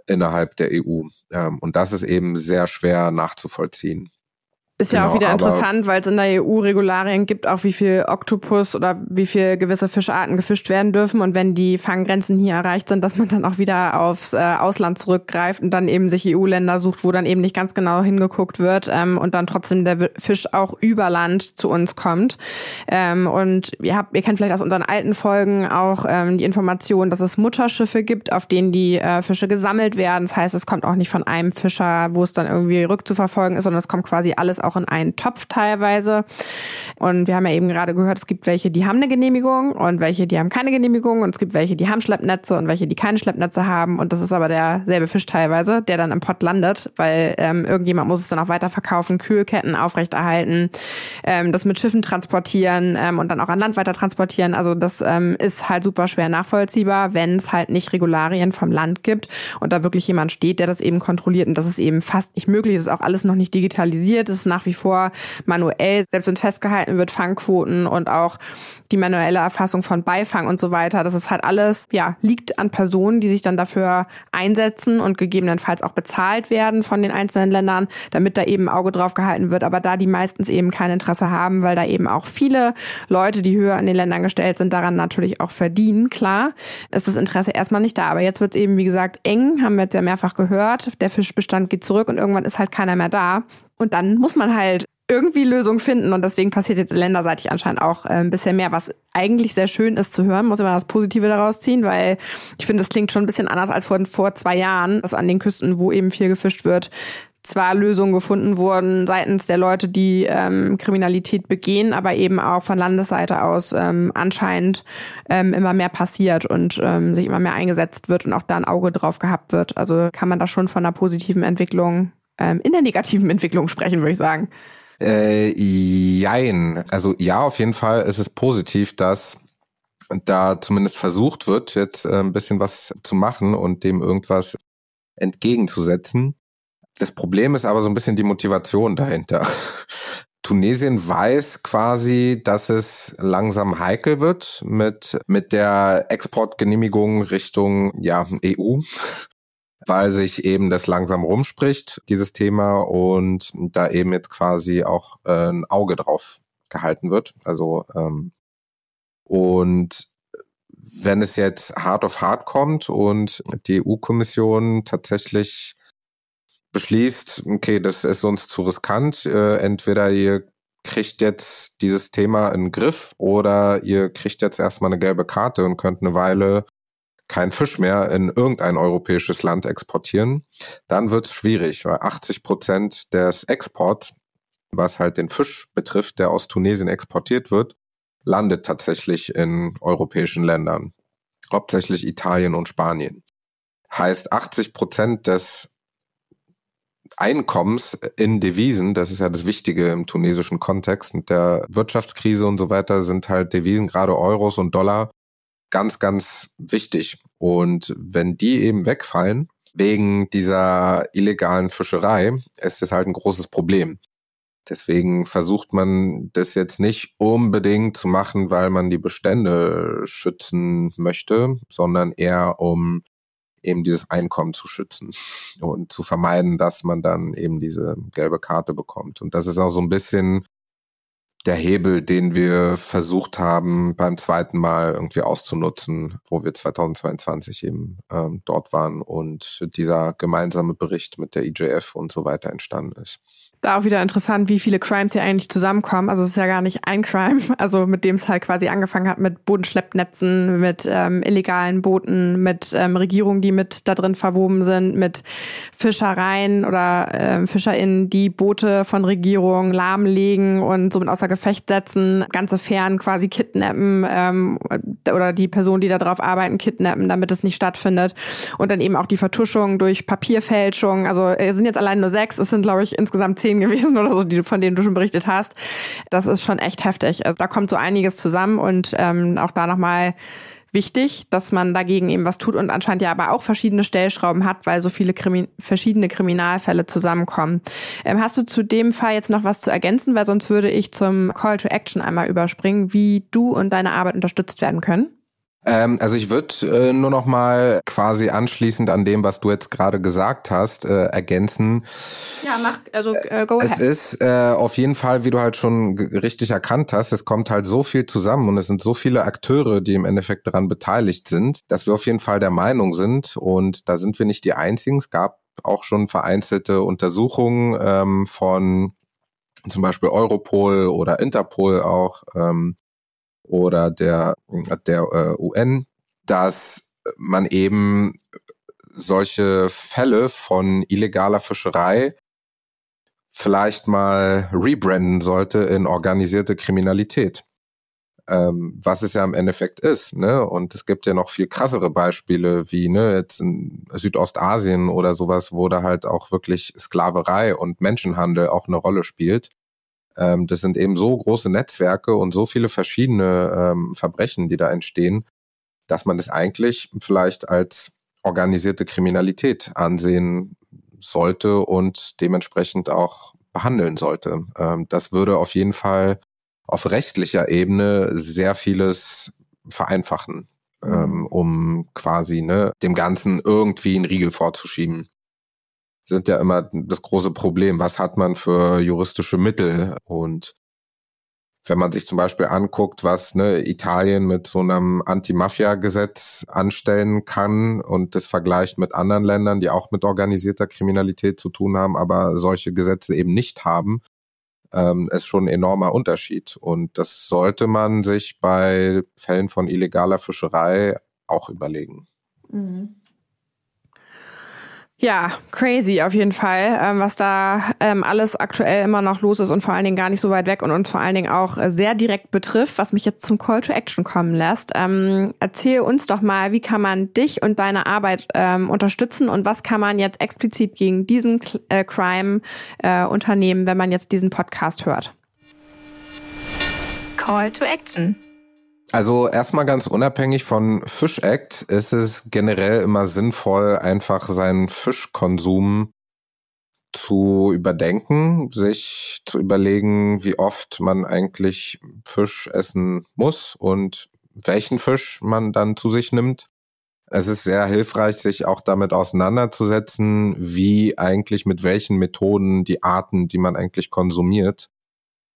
innerhalb der EU. Ähm, und das ist eben sehr schwer nachzuvollziehen. Ist ja genau, auch wieder interessant, weil es in der EU Regularien gibt, auch wie viel Oktopus oder wie viel gewisse Fischarten gefischt werden dürfen. Und wenn die Fanggrenzen hier erreicht sind, dass man dann auch wieder aufs äh, Ausland zurückgreift und dann eben sich EU-Länder sucht, wo dann eben nicht ganz genau hingeguckt wird ähm, und dann trotzdem der Fisch auch über Land zu uns kommt. Ähm, und ihr habt, ihr kennt vielleicht aus unseren alten Folgen auch ähm, die Information, dass es Mutterschiffe gibt, auf denen die äh, Fische gesammelt werden. Das heißt, es kommt auch nicht von einem Fischer, wo es dann irgendwie rückzuverfolgen ist, sondern es kommt quasi alles auch in einen Topf teilweise. Und wir haben ja eben gerade gehört, es gibt welche, die haben eine Genehmigung und welche, die haben keine Genehmigung. Und es gibt welche, die haben Schleppnetze und welche, die keine Schleppnetze haben. Und das ist aber derselbe Fisch teilweise, der dann im Pott landet, weil ähm, irgendjemand muss es dann auch weiterverkaufen, Kühlketten aufrechterhalten, ähm, das mit Schiffen transportieren ähm, und dann auch an Land weiter transportieren. Also das ähm, ist halt super schwer nachvollziehbar, wenn es halt nicht Regularien vom Land gibt und da wirklich jemand steht, der das eben kontrolliert. Und das ist eben fast nicht möglich. Es ist auch alles noch nicht digitalisiert. Es ist nach wie vor manuell, selbst wenn festgehalten wird, Fangquoten und auch die manuelle Erfassung von Beifang und so weiter. Das ist halt alles, ja, liegt an Personen, die sich dann dafür einsetzen und gegebenenfalls auch bezahlt werden von den einzelnen Ländern, damit da eben Auge drauf gehalten wird. Aber da die meistens eben kein Interesse haben, weil da eben auch viele Leute, die höher an den Ländern gestellt sind, daran natürlich auch verdienen, klar, ist das Interesse erstmal nicht da. Aber jetzt wird es eben, wie gesagt, eng, haben wir jetzt ja mehrfach gehört. Der Fischbestand geht zurück und irgendwann ist halt keiner mehr da. Und dann muss man halt irgendwie Lösungen finden und deswegen passiert jetzt länderseitig anscheinend auch äh, ein bisschen mehr, was eigentlich sehr schön ist zu hören, muss immer das Positive daraus ziehen, weil ich finde, es klingt schon ein bisschen anders als vor, vor zwei Jahren, dass an den Küsten, wo eben viel gefischt wird, zwar Lösungen gefunden wurden seitens der Leute, die ähm, Kriminalität begehen, aber eben auch von Landesseite aus ähm, anscheinend ähm, immer mehr passiert und ähm, sich immer mehr eingesetzt wird und auch da ein Auge drauf gehabt wird. Also kann man da schon von einer positiven Entwicklung ähm, in der negativen *laughs* Entwicklung sprechen, würde ich sagen. Äh, jein. Also ja, auf jeden Fall ist es positiv, dass da zumindest versucht wird, jetzt äh, ein bisschen was zu machen und dem irgendwas entgegenzusetzen. Das Problem ist aber so ein bisschen die Motivation dahinter. *laughs* Tunesien weiß quasi, dass es langsam heikel wird mit, mit der Exportgenehmigung Richtung ja, EU weil sich eben das langsam rumspricht, dieses Thema, und da eben jetzt quasi auch äh, ein Auge drauf gehalten wird. Also ähm, und wenn es jetzt hart auf hart kommt und die EU-Kommission tatsächlich beschließt, okay, das ist uns zu riskant, äh, entweder ihr kriegt jetzt dieses Thema in den Griff oder ihr kriegt jetzt erstmal eine gelbe Karte und könnt eine Weile kein Fisch mehr in irgendein europäisches Land exportieren, dann wird es schwierig, weil 80 Prozent des Exports, was halt den Fisch betrifft, der aus Tunesien exportiert wird, landet tatsächlich in europäischen Ländern, hauptsächlich Italien und Spanien. Heißt 80 Prozent des Einkommens in Devisen, das ist ja das Wichtige im tunesischen Kontext mit der Wirtschaftskrise und so weiter, sind halt Devisen, gerade Euros und Dollar, ganz, ganz wichtig. Und wenn die eben wegfallen, wegen dieser illegalen Fischerei, ist das halt ein großes Problem. Deswegen versucht man das jetzt nicht unbedingt zu machen, weil man die Bestände schützen möchte, sondern eher um eben dieses Einkommen zu schützen und zu vermeiden, dass man dann eben diese gelbe Karte bekommt. Und das ist auch so ein bisschen der Hebel, den wir versucht haben, beim zweiten Mal irgendwie auszunutzen, wo wir 2022 eben ähm, dort waren und dieser gemeinsame Bericht mit der IJF und so weiter entstanden ist. Da auch wieder interessant, wie viele Crimes hier eigentlich zusammenkommen. Also es ist ja gar nicht ein Crime, *laughs* also mit dem es halt quasi angefangen hat mit Bodenschleppnetzen, mit ähm, illegalen Booten, mit ähm, Regierungen, die mit da drin verwoben sind, mit Fischereien oder ähm, FischerInnen, die Boote von Regierungen lahmlegen und somit außer Gefecht setzen, ganze Fähren quasi kidnappen ähm, oder die Personen, die da drauf arbeiten, kidnappen, damit es nicht stattfindet. Und dann eben auch die Vertuschung durch Papierfälschung. Also es sind jetzt allein nur sechs, es sind glaube ich insgesamt zehn gewesen oder so, die, von denen du schon berichtet hast. Das ist schon echt heftig. Also da kommt so einiges zusammen und ähm, auch da nochmal wichtig, dass man dagegen eben was tut und anscheinend ja aber auch verschiedene Stellschrauben hat, weil so viele Krimi verschiedene Kriminalfälle zusammenkommen. Ähm, hast du zu dem Fall jetzt noch was zu ergänzen? Weil sonst würde ich zum Call to Action einmal überspringen, wie du und deine Arbeit unterstützt werden können. Ähm, also ich würde äh, nur noch mal quasi anschließend an dem, was du jetzt gerade gesagt hast, äh, ergänzen. Ja, mach, also äh, go ahead. Es ist äh, auf jeden Fall, wie du halt schon richtig erkannt hast, es kommt halt so viel zusammen und es sind so viele Akteure, die im Endeffekt daran beteiligt sind, dass wir auf jeden Fall der Meinung sind und da sind wir nicht die Einzigen. Es gab auch schon vereinzelte Untersuchungen ähm, von zum Beispiel Europol oder Interpol auch, ähm, oder der, der äh, UN, dass man eben solche Fälle von illegaler Fischerei vielleicht mal rebranden sollte in organisierte Kriminalität. Ähm, was es ja im Endeffekt ist, ne? Und es gibt ja noch viel krassere Beispiele, wie ne, jetzt in Südostasien oder sowas, wo da halt auch wirklich Sklaverei und Menschenhandel auch eine Rolle spielt. Ähm, das sind eben so große Netzwerke und so viele verschiedene ähm, Verbrechen, die da entstehen, dass man es eigentlich vielleicht als organisierte Kriminalität ansehen sollte und dementsprechend auch behandeln sollte. Ähm, das würde auf jeden Fall auf rechtlicher Ebene sehr vieles vereinfachen, ähm, mhm. um quasi ne, dem Ganzen irgendwie einen Riegel vorzuschieben sind ja immer das große Problem. Was hat man für juristische Mittel? Und wenn man sich zum Beispiel anguckt, was ne, Italien mit so einem Anti-Mafia-Gesetz anstellen kann und das vergleicht mit anderen Ländern, die auch mit organisierter Kriminalität zu tun haben, aber solche Gesetze eben nicht haben, ähm, ist schon ein enormer Unterschied. Und das sollte man sich bei Fällen von illegaler Fischerei auch überlegen. Mhm. Ja, crazy auf jeden Fall, ähm, was da ähm, alles aktuell immer noch los ist und vor allen Dingen gar nicht so weit weg und uns vor allen Dingen auch äh, sehr direkt betrifft, was mich jetzt zum Call to Action kommen lässt. Ähm, erzähl uns doch mal, wie kann man dich und deine Arbeit ähm, unterstützen und was kann man jetzt explizit gegen diesen äh, Crime äh, unternehmen, wenn man jetzt diesen Podcast hört? Call to Action. Also erstmal ganz unabhängig von Fish Act ist es generell immer sinnvoll, einfach seinen Fischkonsum zu überdenken, sich zu überlegen, wie oft man eigentlich Fisch essen muss und welchen Fisch man dann zu sich nimmt. Es ist sehr hilfreich, sich auch damit auseinanderzusetzen, wie eigentlich mit welchen Methoden die Arten, die man eigentlich konsumiert,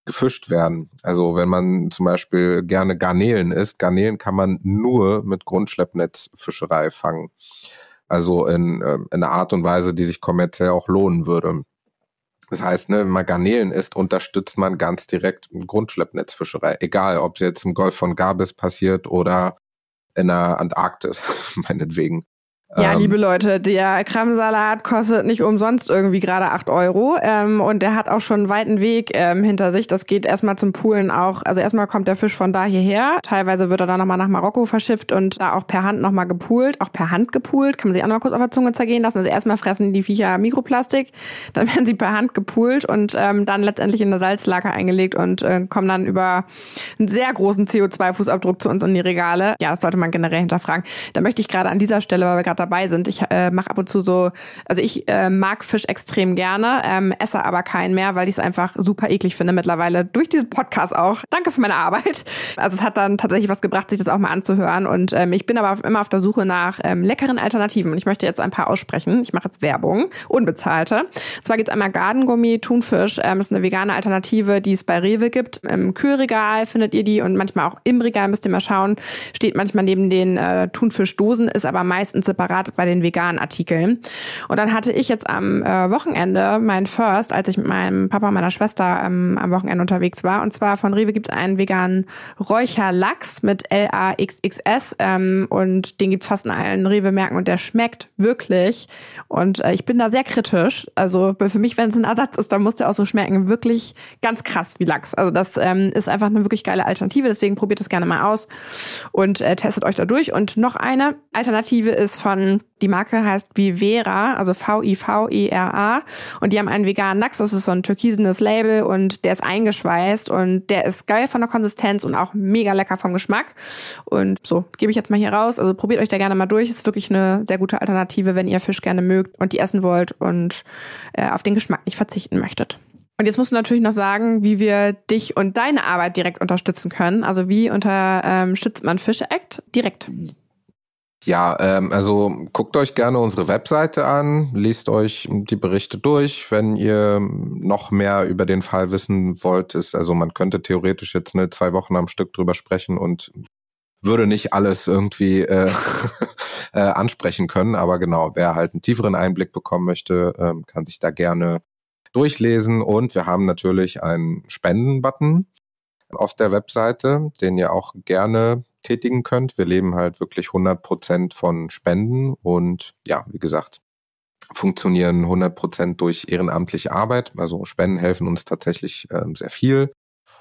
gefischt werden. Also wenn man zum Beispiel gerne Garnelen isst, Garnelen kann man nur mit Grundschleppnetzfischerei fangen. Also in, ähm, in einer Art und Weise, die sich kommerziell auch lohnen würde. Das heißt, ne, wenn man Garnelen isst, unterstützt man ganz direkt Grundschleppnetzfischerei. Egal, ob es jetzt im Golf von Gabis passiert oder in der Antarktis, *laughs* meinetwegen. Ja, ähm, liebe Leute, der Krabbensalat kostet nicht umsonst irgendwie gerade acht Euro ähm, und der hat auch schon einen weiten Weg ähm, hinter sich. Das geht erstmal zum Poolen auch. Also erstmal kommt der Fisch von da hierher. Teilweise wird er dann nochmal nach Marokko verschifft und da auch per Hand nochmal gepoolt. Auch per Hand gepoolt. Kann man sich auch noch mal kurz auf der Zunge zergehen lassen. Also erstmal fressen die Viecher Mikroplastik, *laughs* dann werden sie per Hand gepoolt und ähm, dann letztendlich in eine Salzlake eingelegt und äh, kommen dann über einen sehr großen CO2-Fußabdruck zu uns in die Regale. Ja, das sollte man generell hinterfragen. Da möchte ich gerade an dieser Stelle, weil wir gerade dabei sind. Ich äh, mache ab und zu so, also ich äh, mag Fisch extrem gerne, ähm, esse aber keinen mehr, weil ich es einfach super eklig finde mittlerweile. Durch diesen Podcast auch. Danke für meine Arbeit. Also es hat dann tatsächlich was gebracht, sich das auch mal anzuhören. Und ähm, ich bin aber immer auf der Suche nach ähm, leckeren Alternativen. Und ich möchte jetzt ein paar aussprechen. Ich mache jetzt Werbung, unbezahlte. Und zwar gibt's einmal Garden Gourmet Thunfisch. Ähm, ist eine vegane Alternative, die es bei Rewe gibt. Im Kühlregal findet ihr die und manchmal auch im Regal müsst ihr mal schauen. Steht manchmal neben den äh, Thunfischdosen, ist aber meistens separat bei den veganen Artikeln. Und dann hatte ich jetzt am äh, Wochenende mein First, als ich mit meinem Papa und meiner Schwester ähm, am Wochenende unterwegs war. Und zwar von Rewe gibt's einen veganen Räucherlachs mit L-A-X-X-S ähm, und den gibt's fast in allen Rewe-Märkten und der schmeckt wirklich. Und äh, ich bin da sehr kritisch. Also für mich, wenn es ein Ersatz ist, dann muss der auch so schmecken. Wirklich ganz krass wie Lachs. Also das ähm, ist einfach eine wirklich geile Alternative. Deswegen probiert es gerne mal aus und äh, testet euch da durch. Und noch eine Alternative ist von die Marke heißt Vivera, also V-I-V-E-R-A. Und die haben einen veganen Lachs. Das ist so ein türkisenes Label und der ist eingeschweißt und der ist geil von der Konsistenz und auch mega lecker vom Geschmack. Und so, gebe ich jetzt mal hier raus. Also probiert euch da gerne mal durch. Ist wirklich eine sehr gute Alternative, wenn ihr Fisch gerne mögt und die essen wollt und äh, auf den Geschmack nicht verzichten möchtet. Und jetzt musst du natürlich noch sagen, wie wir dich und deine Arbeit direkt unterstützen können. Also wie unterstützt man Fische Act direkt? Ja, ähm, also guckt euch gerne unsere Webseite an, liest euch die Berichte durch, wenn ihr noch mehr über den Fall wissen wollt. Ist, also man könnte theoretisch jetzt eine zwei Wochen am Stück drüber sprechen und würde nicht alles irgendwie äh, *laughs* äh, ansprechen können. Aber genau, wer halt einen tieferen Einblick bekommen möchte, ähm, kann sich da gerne durchlesen. Und wir haben natürlich einen Spenden-Button auf der Webseite, den ihr auch gerne tätigen könnt. Wir leben halt wirklich 100 Prozent von Spenden und ja, wie gesagt, funktionieren 100 Prozent durch ehrenamtliche Arbeit. Also Spenden helfen uns tatsächlich äh, sehr viel.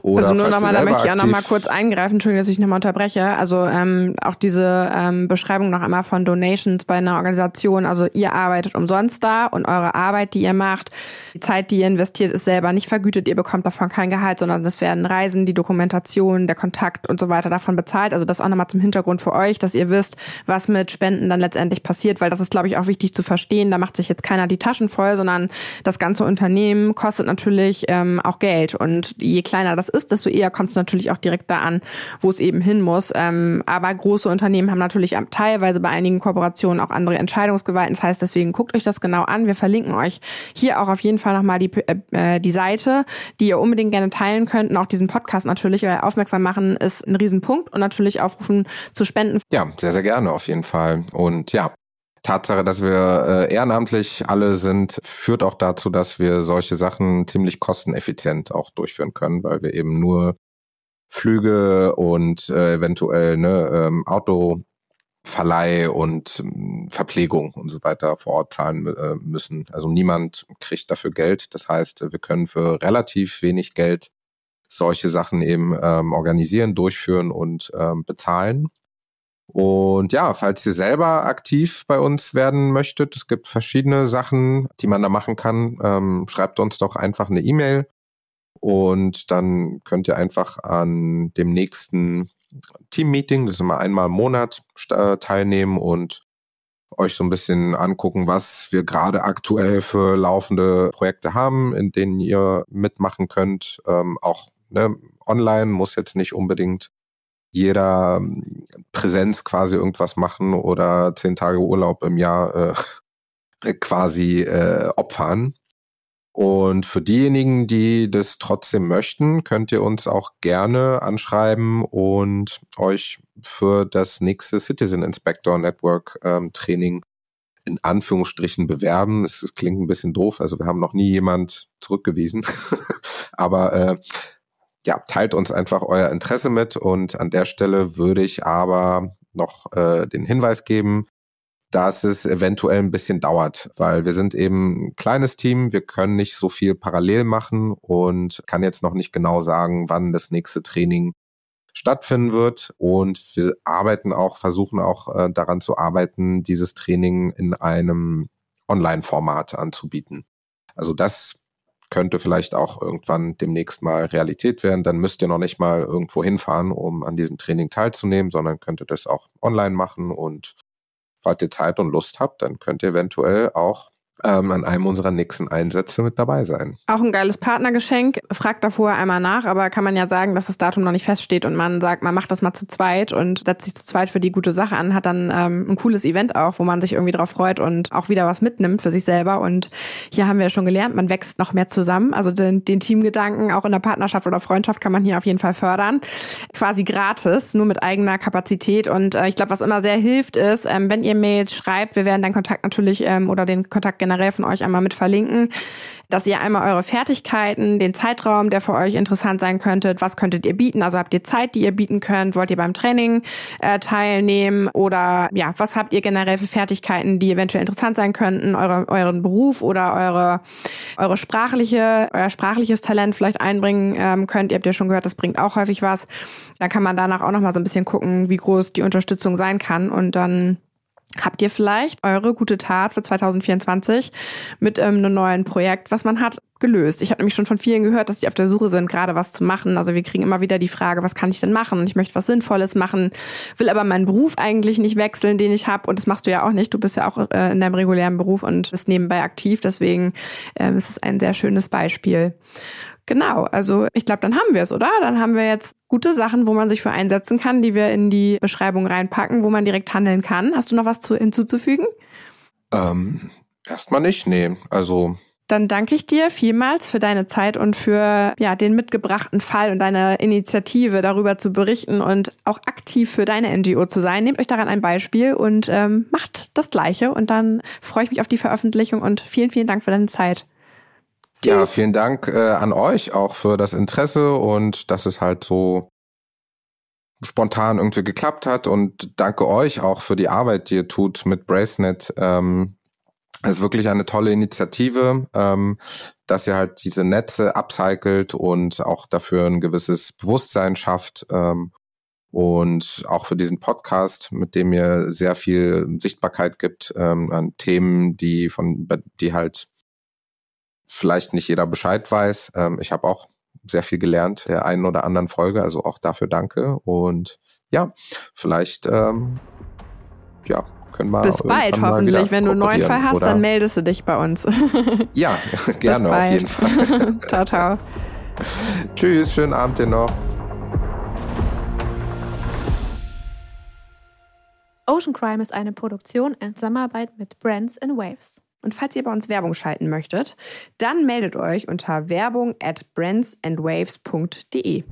Oder also nur nochmal, da möchte ich auch nochmal kurz eingreifen, Entschuldigung, dass ich nochmal unterbreche. Also ähm, auch diese ähm, Beschreibung noch einmal von Donations bei einer Organisation. Also ihr arbeitet umsonst da und eure Arbeit, die ihr macht, die Zeit, die ihr investiert, ist selber nicht vergütet. Ihr bekommt davon kein Gehalt, sondern es werden Reisen, die Dokumentation, der Kontakt und so weiter davon bezahlt. Also das auch nochmal zum Hintergrund für euch, dass ihr wisst, was mit Spenden dann letztendlich passiert, weil das ist, glaube ich, auch wichtig zu verstehen. Da macht sich jetzt keiner die Taschen voll, sondern das ganze Unternehmen kostet natürlich ähm, auch Geld. Und je kleiner das ist, desto eher kommt es natürlich auch direkt da an, wo es eben hin muss. Ähm, aber große Unternehmen haben natürlich teilweise bei einigen Kooperationen auch andere Entscheidungsgewalten. Das heißt, deswegen guckt euch das genau an. Wir verlinken euch hier auch auf jeden Fall nochmal die, äh, die Seite, die ihr unbedingt gerne teilen könnt. Und auch diesen Podcast natürlich, weil aufmerksam machen ist ein Riesenpunkt und natürlich aufrufen zu spenden. Ja, sehr, sehr gerne auf jeden Fall. Und ja, Tatsache, dass wir äh, ehrenamtlich alle sind, führt auch dazu, dass wir solche Sachen ziemlich kosteneffizient auch durchführen können, weil wir eben nur Flüge und äh, eventuell ne, ähm, Autoverleih und äh, Verpflegung und so weiter vor Ort zahlen äh, müssen. Also niemand kriegt dafür Geld. Das heißt, wir können für relativ wenig Geld solche Sachen eben ähm, organisieren, durchführen und ähm, bezahlen. Und ja, falls ihr selber aktiv bei uns werden möchtet, es gibt verschiedene Sachen, die man da machen kann, ähm, schreibt uns doch einfach eine E-Mail und dann könnt ihr einfach an dem nächsten Team-Meeting, das ist immer einmal im Monat, teilnehmen und euch so ein bisschen angucken, was wir gerade aktuell für laufende Projekte haben, in denen ihr mitmachen könnt. Ähm, auch ne, online muss jetzt nicht unbedingt jeder ähm, Präsenz quasi irgendwas machen oder zehn Tage Urlaub im Jahr äh, quasi äh, opfern. Und für diejenigen, die das trotzdem möchten, könnt ihr uns auch gerne anschreiben und euch für das nächste Citizen Inspector Network ähm, Training in Anführungsstrichen bewerben. Es, es, klingt ein bisschen doof, also wir haben noch nie jemand zurückgewiesen. *laughs* Aber äh, ja, teilt uns einfach euer Interesse mit und an der Stelle würde ich aber noch äh, den Hinweis geben, dass es eventuell ein bisschen dauert, weil wir sind eben ein kleines Team, wir können nicht so viel parallel machen und kann jetzt noch nicht genau sagen, wann das nächste Training stattfinden wird und wir arbeiten auch, versuchen auch äh, daran zu arbeiten, dieses Training in einem Online-Format anzubieten. Also das könnte vielleicht auch irgendwann demnächst mal Realität werden. Dann müsst ihr noch nicht mal irgendwo hinfahren, um an diesem Training teilzunehmen, sondern könntet das auch online machen und falls ihr Zeit und Lust habt, dann könnt ihr eventuell auch ähm, an einem unserer nächsten Einsätze mit dabei sein. Auch ein geiles Partnergeschenk. Fragt da vorher einmal nach, aber kann man ja sagen, dass das Datum noch nicht feststeht und man sagt, man macht das mal zu zweit und setzt sich zu zweit für die gute Sache an, hat dann ähm, ein cooles Event auch, wo man sich irgendwie drauf freut und auch wieder was mitnimmt für sich selber. Und hier haben wir schon gelernt, man wächst noch mehr zusammen. Also den, den Teamgedanken auch in der Partnerschaft oder Freundschaft kann man hier auf jeden Fall fördern. Quasi gratis, nur mit eigener Kapazität. Und äh, ich glaube, was immer sehr hilft, ist, ähm, wenn ihr Mails schreibt, wir werden deinen Kontakt natürlich ähm, oder den Kontakt generell generell von euch einmal mit verlinken, dass ihr einmal eure Fertigkeiten, den Zeitraum, der für euch interessant sein könnte, was könntet ihr bieten? Also habt ihr Zeit, die ihr bieten könnt? Wollt ihr beim Training äh, teilnehmen? Oder ja, was habt ihr generell für Fertigkeiten, die eventuell interessant sein könnten? Eure, euren Beruf oder eure, eure sprachliche, euer sprachliches Talent vielleicht einbringen ähm, könnt. Ihr habt ja schon gehört, das bringt auch häufig was. Da kann man danach auch nochmal so ein bisschen gucken, wie groß die Unterstützung sein kann und dann Habt ihr vielleicht eure gute Tat für 2024 mit ähm, einem neuen Projekt, was man hat, gelöst? Ich habe nämlich schon von vielen gehört, dass die auf der Suche sind, gerade was zu machen. Also wir kriegen immer wieder die Frage, was kann ich denn machen? Ich möchte was Sinnvolles machen, will aber meinen Beruf eigentlich nicht wechseln, den ich habe. Und das machst du ja auch nicht. Du bist ja auch äh, in deinem regulären Beruf und bist nebenbei aktiv. Deswegen ähm, ist es ein sehr schönes Beispiel. Genau, also ich glaube, dann haben wir es, oder? Dann haben wir jetzt gute Sachen, wo man sich für einsetzen kann, die wir in die Beschreibung reinpacken, wo man direkt handeln kann. Hast du noch was zu, hinzuzufügen? Ähm, erstmal nicht, nee. Also dann danke ich dir vielmals für deine Zeit und für ja, den mitgebrachten Fall und deine Initiative, darüber zu berichten und auch aktiv für deine NGO zu sein. Nehmt euch daran ein Beispiel und ähm, macht das Gleiche. Und dann freue ich mich auf die Veröffentlichung und vielen, vielen Dank für deine Zeit. Ja, vielen Dank äh, an euch auch für das Interesse und dass es halt so spontan irgendwie geklappt hat und danke euch auch für die Arbeit, die ihr tut mit Bracenet. Ähm, es ist wirklich eine tolle Initiative, ähm, dass ihr halt diese Netze upcycelt und auch dafür ein gewisses Bewusstsein schafft. Ähm, und auch für diesen Podcast, mit dem ihr sehr viel Sichtbarkeit gibt ähm, an Themen, die von die halt vielleicht nicht jeder Bescheid weiß. Ähm, ich habe auch sehr viel gelernt der einen oder anderen Folge, also auch dafür danke. Und ja, vielleicht ähm, ja, können wir. Bis bald, hoffentlich. Wenn du einen neuen Fall hast, dann meldest du dich bei uns. *laughs* ja, gerne, auf jeden Fall. *laughs* ciao, ciao. *laughs* Tschüss, schönen Abend dir noch. Ocean Crime ist eine Produktion in Zusammenarbeit mit Brands and Waves. Und falls ihr bei uns Werbung schalten möchtet, dann meldet euch unter werbung at brandsandwaves.de.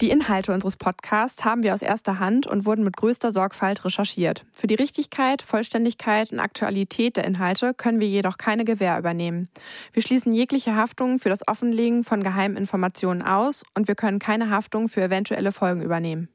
Die Inhalte unseres Podcasts haben wir aus erster Hand und wurden mit größter Sorgfalt recherchiert. Für die Richtigkeit, Vollständigkeit und Aktualität der Inhalte können wir jedoch keine Gewähr übernehmen. Wir schließen jegliche Haftung für das Offenlegen von geheimen Informationen aus und wir können keine Haftung für eventuelle Folgen übernehmen.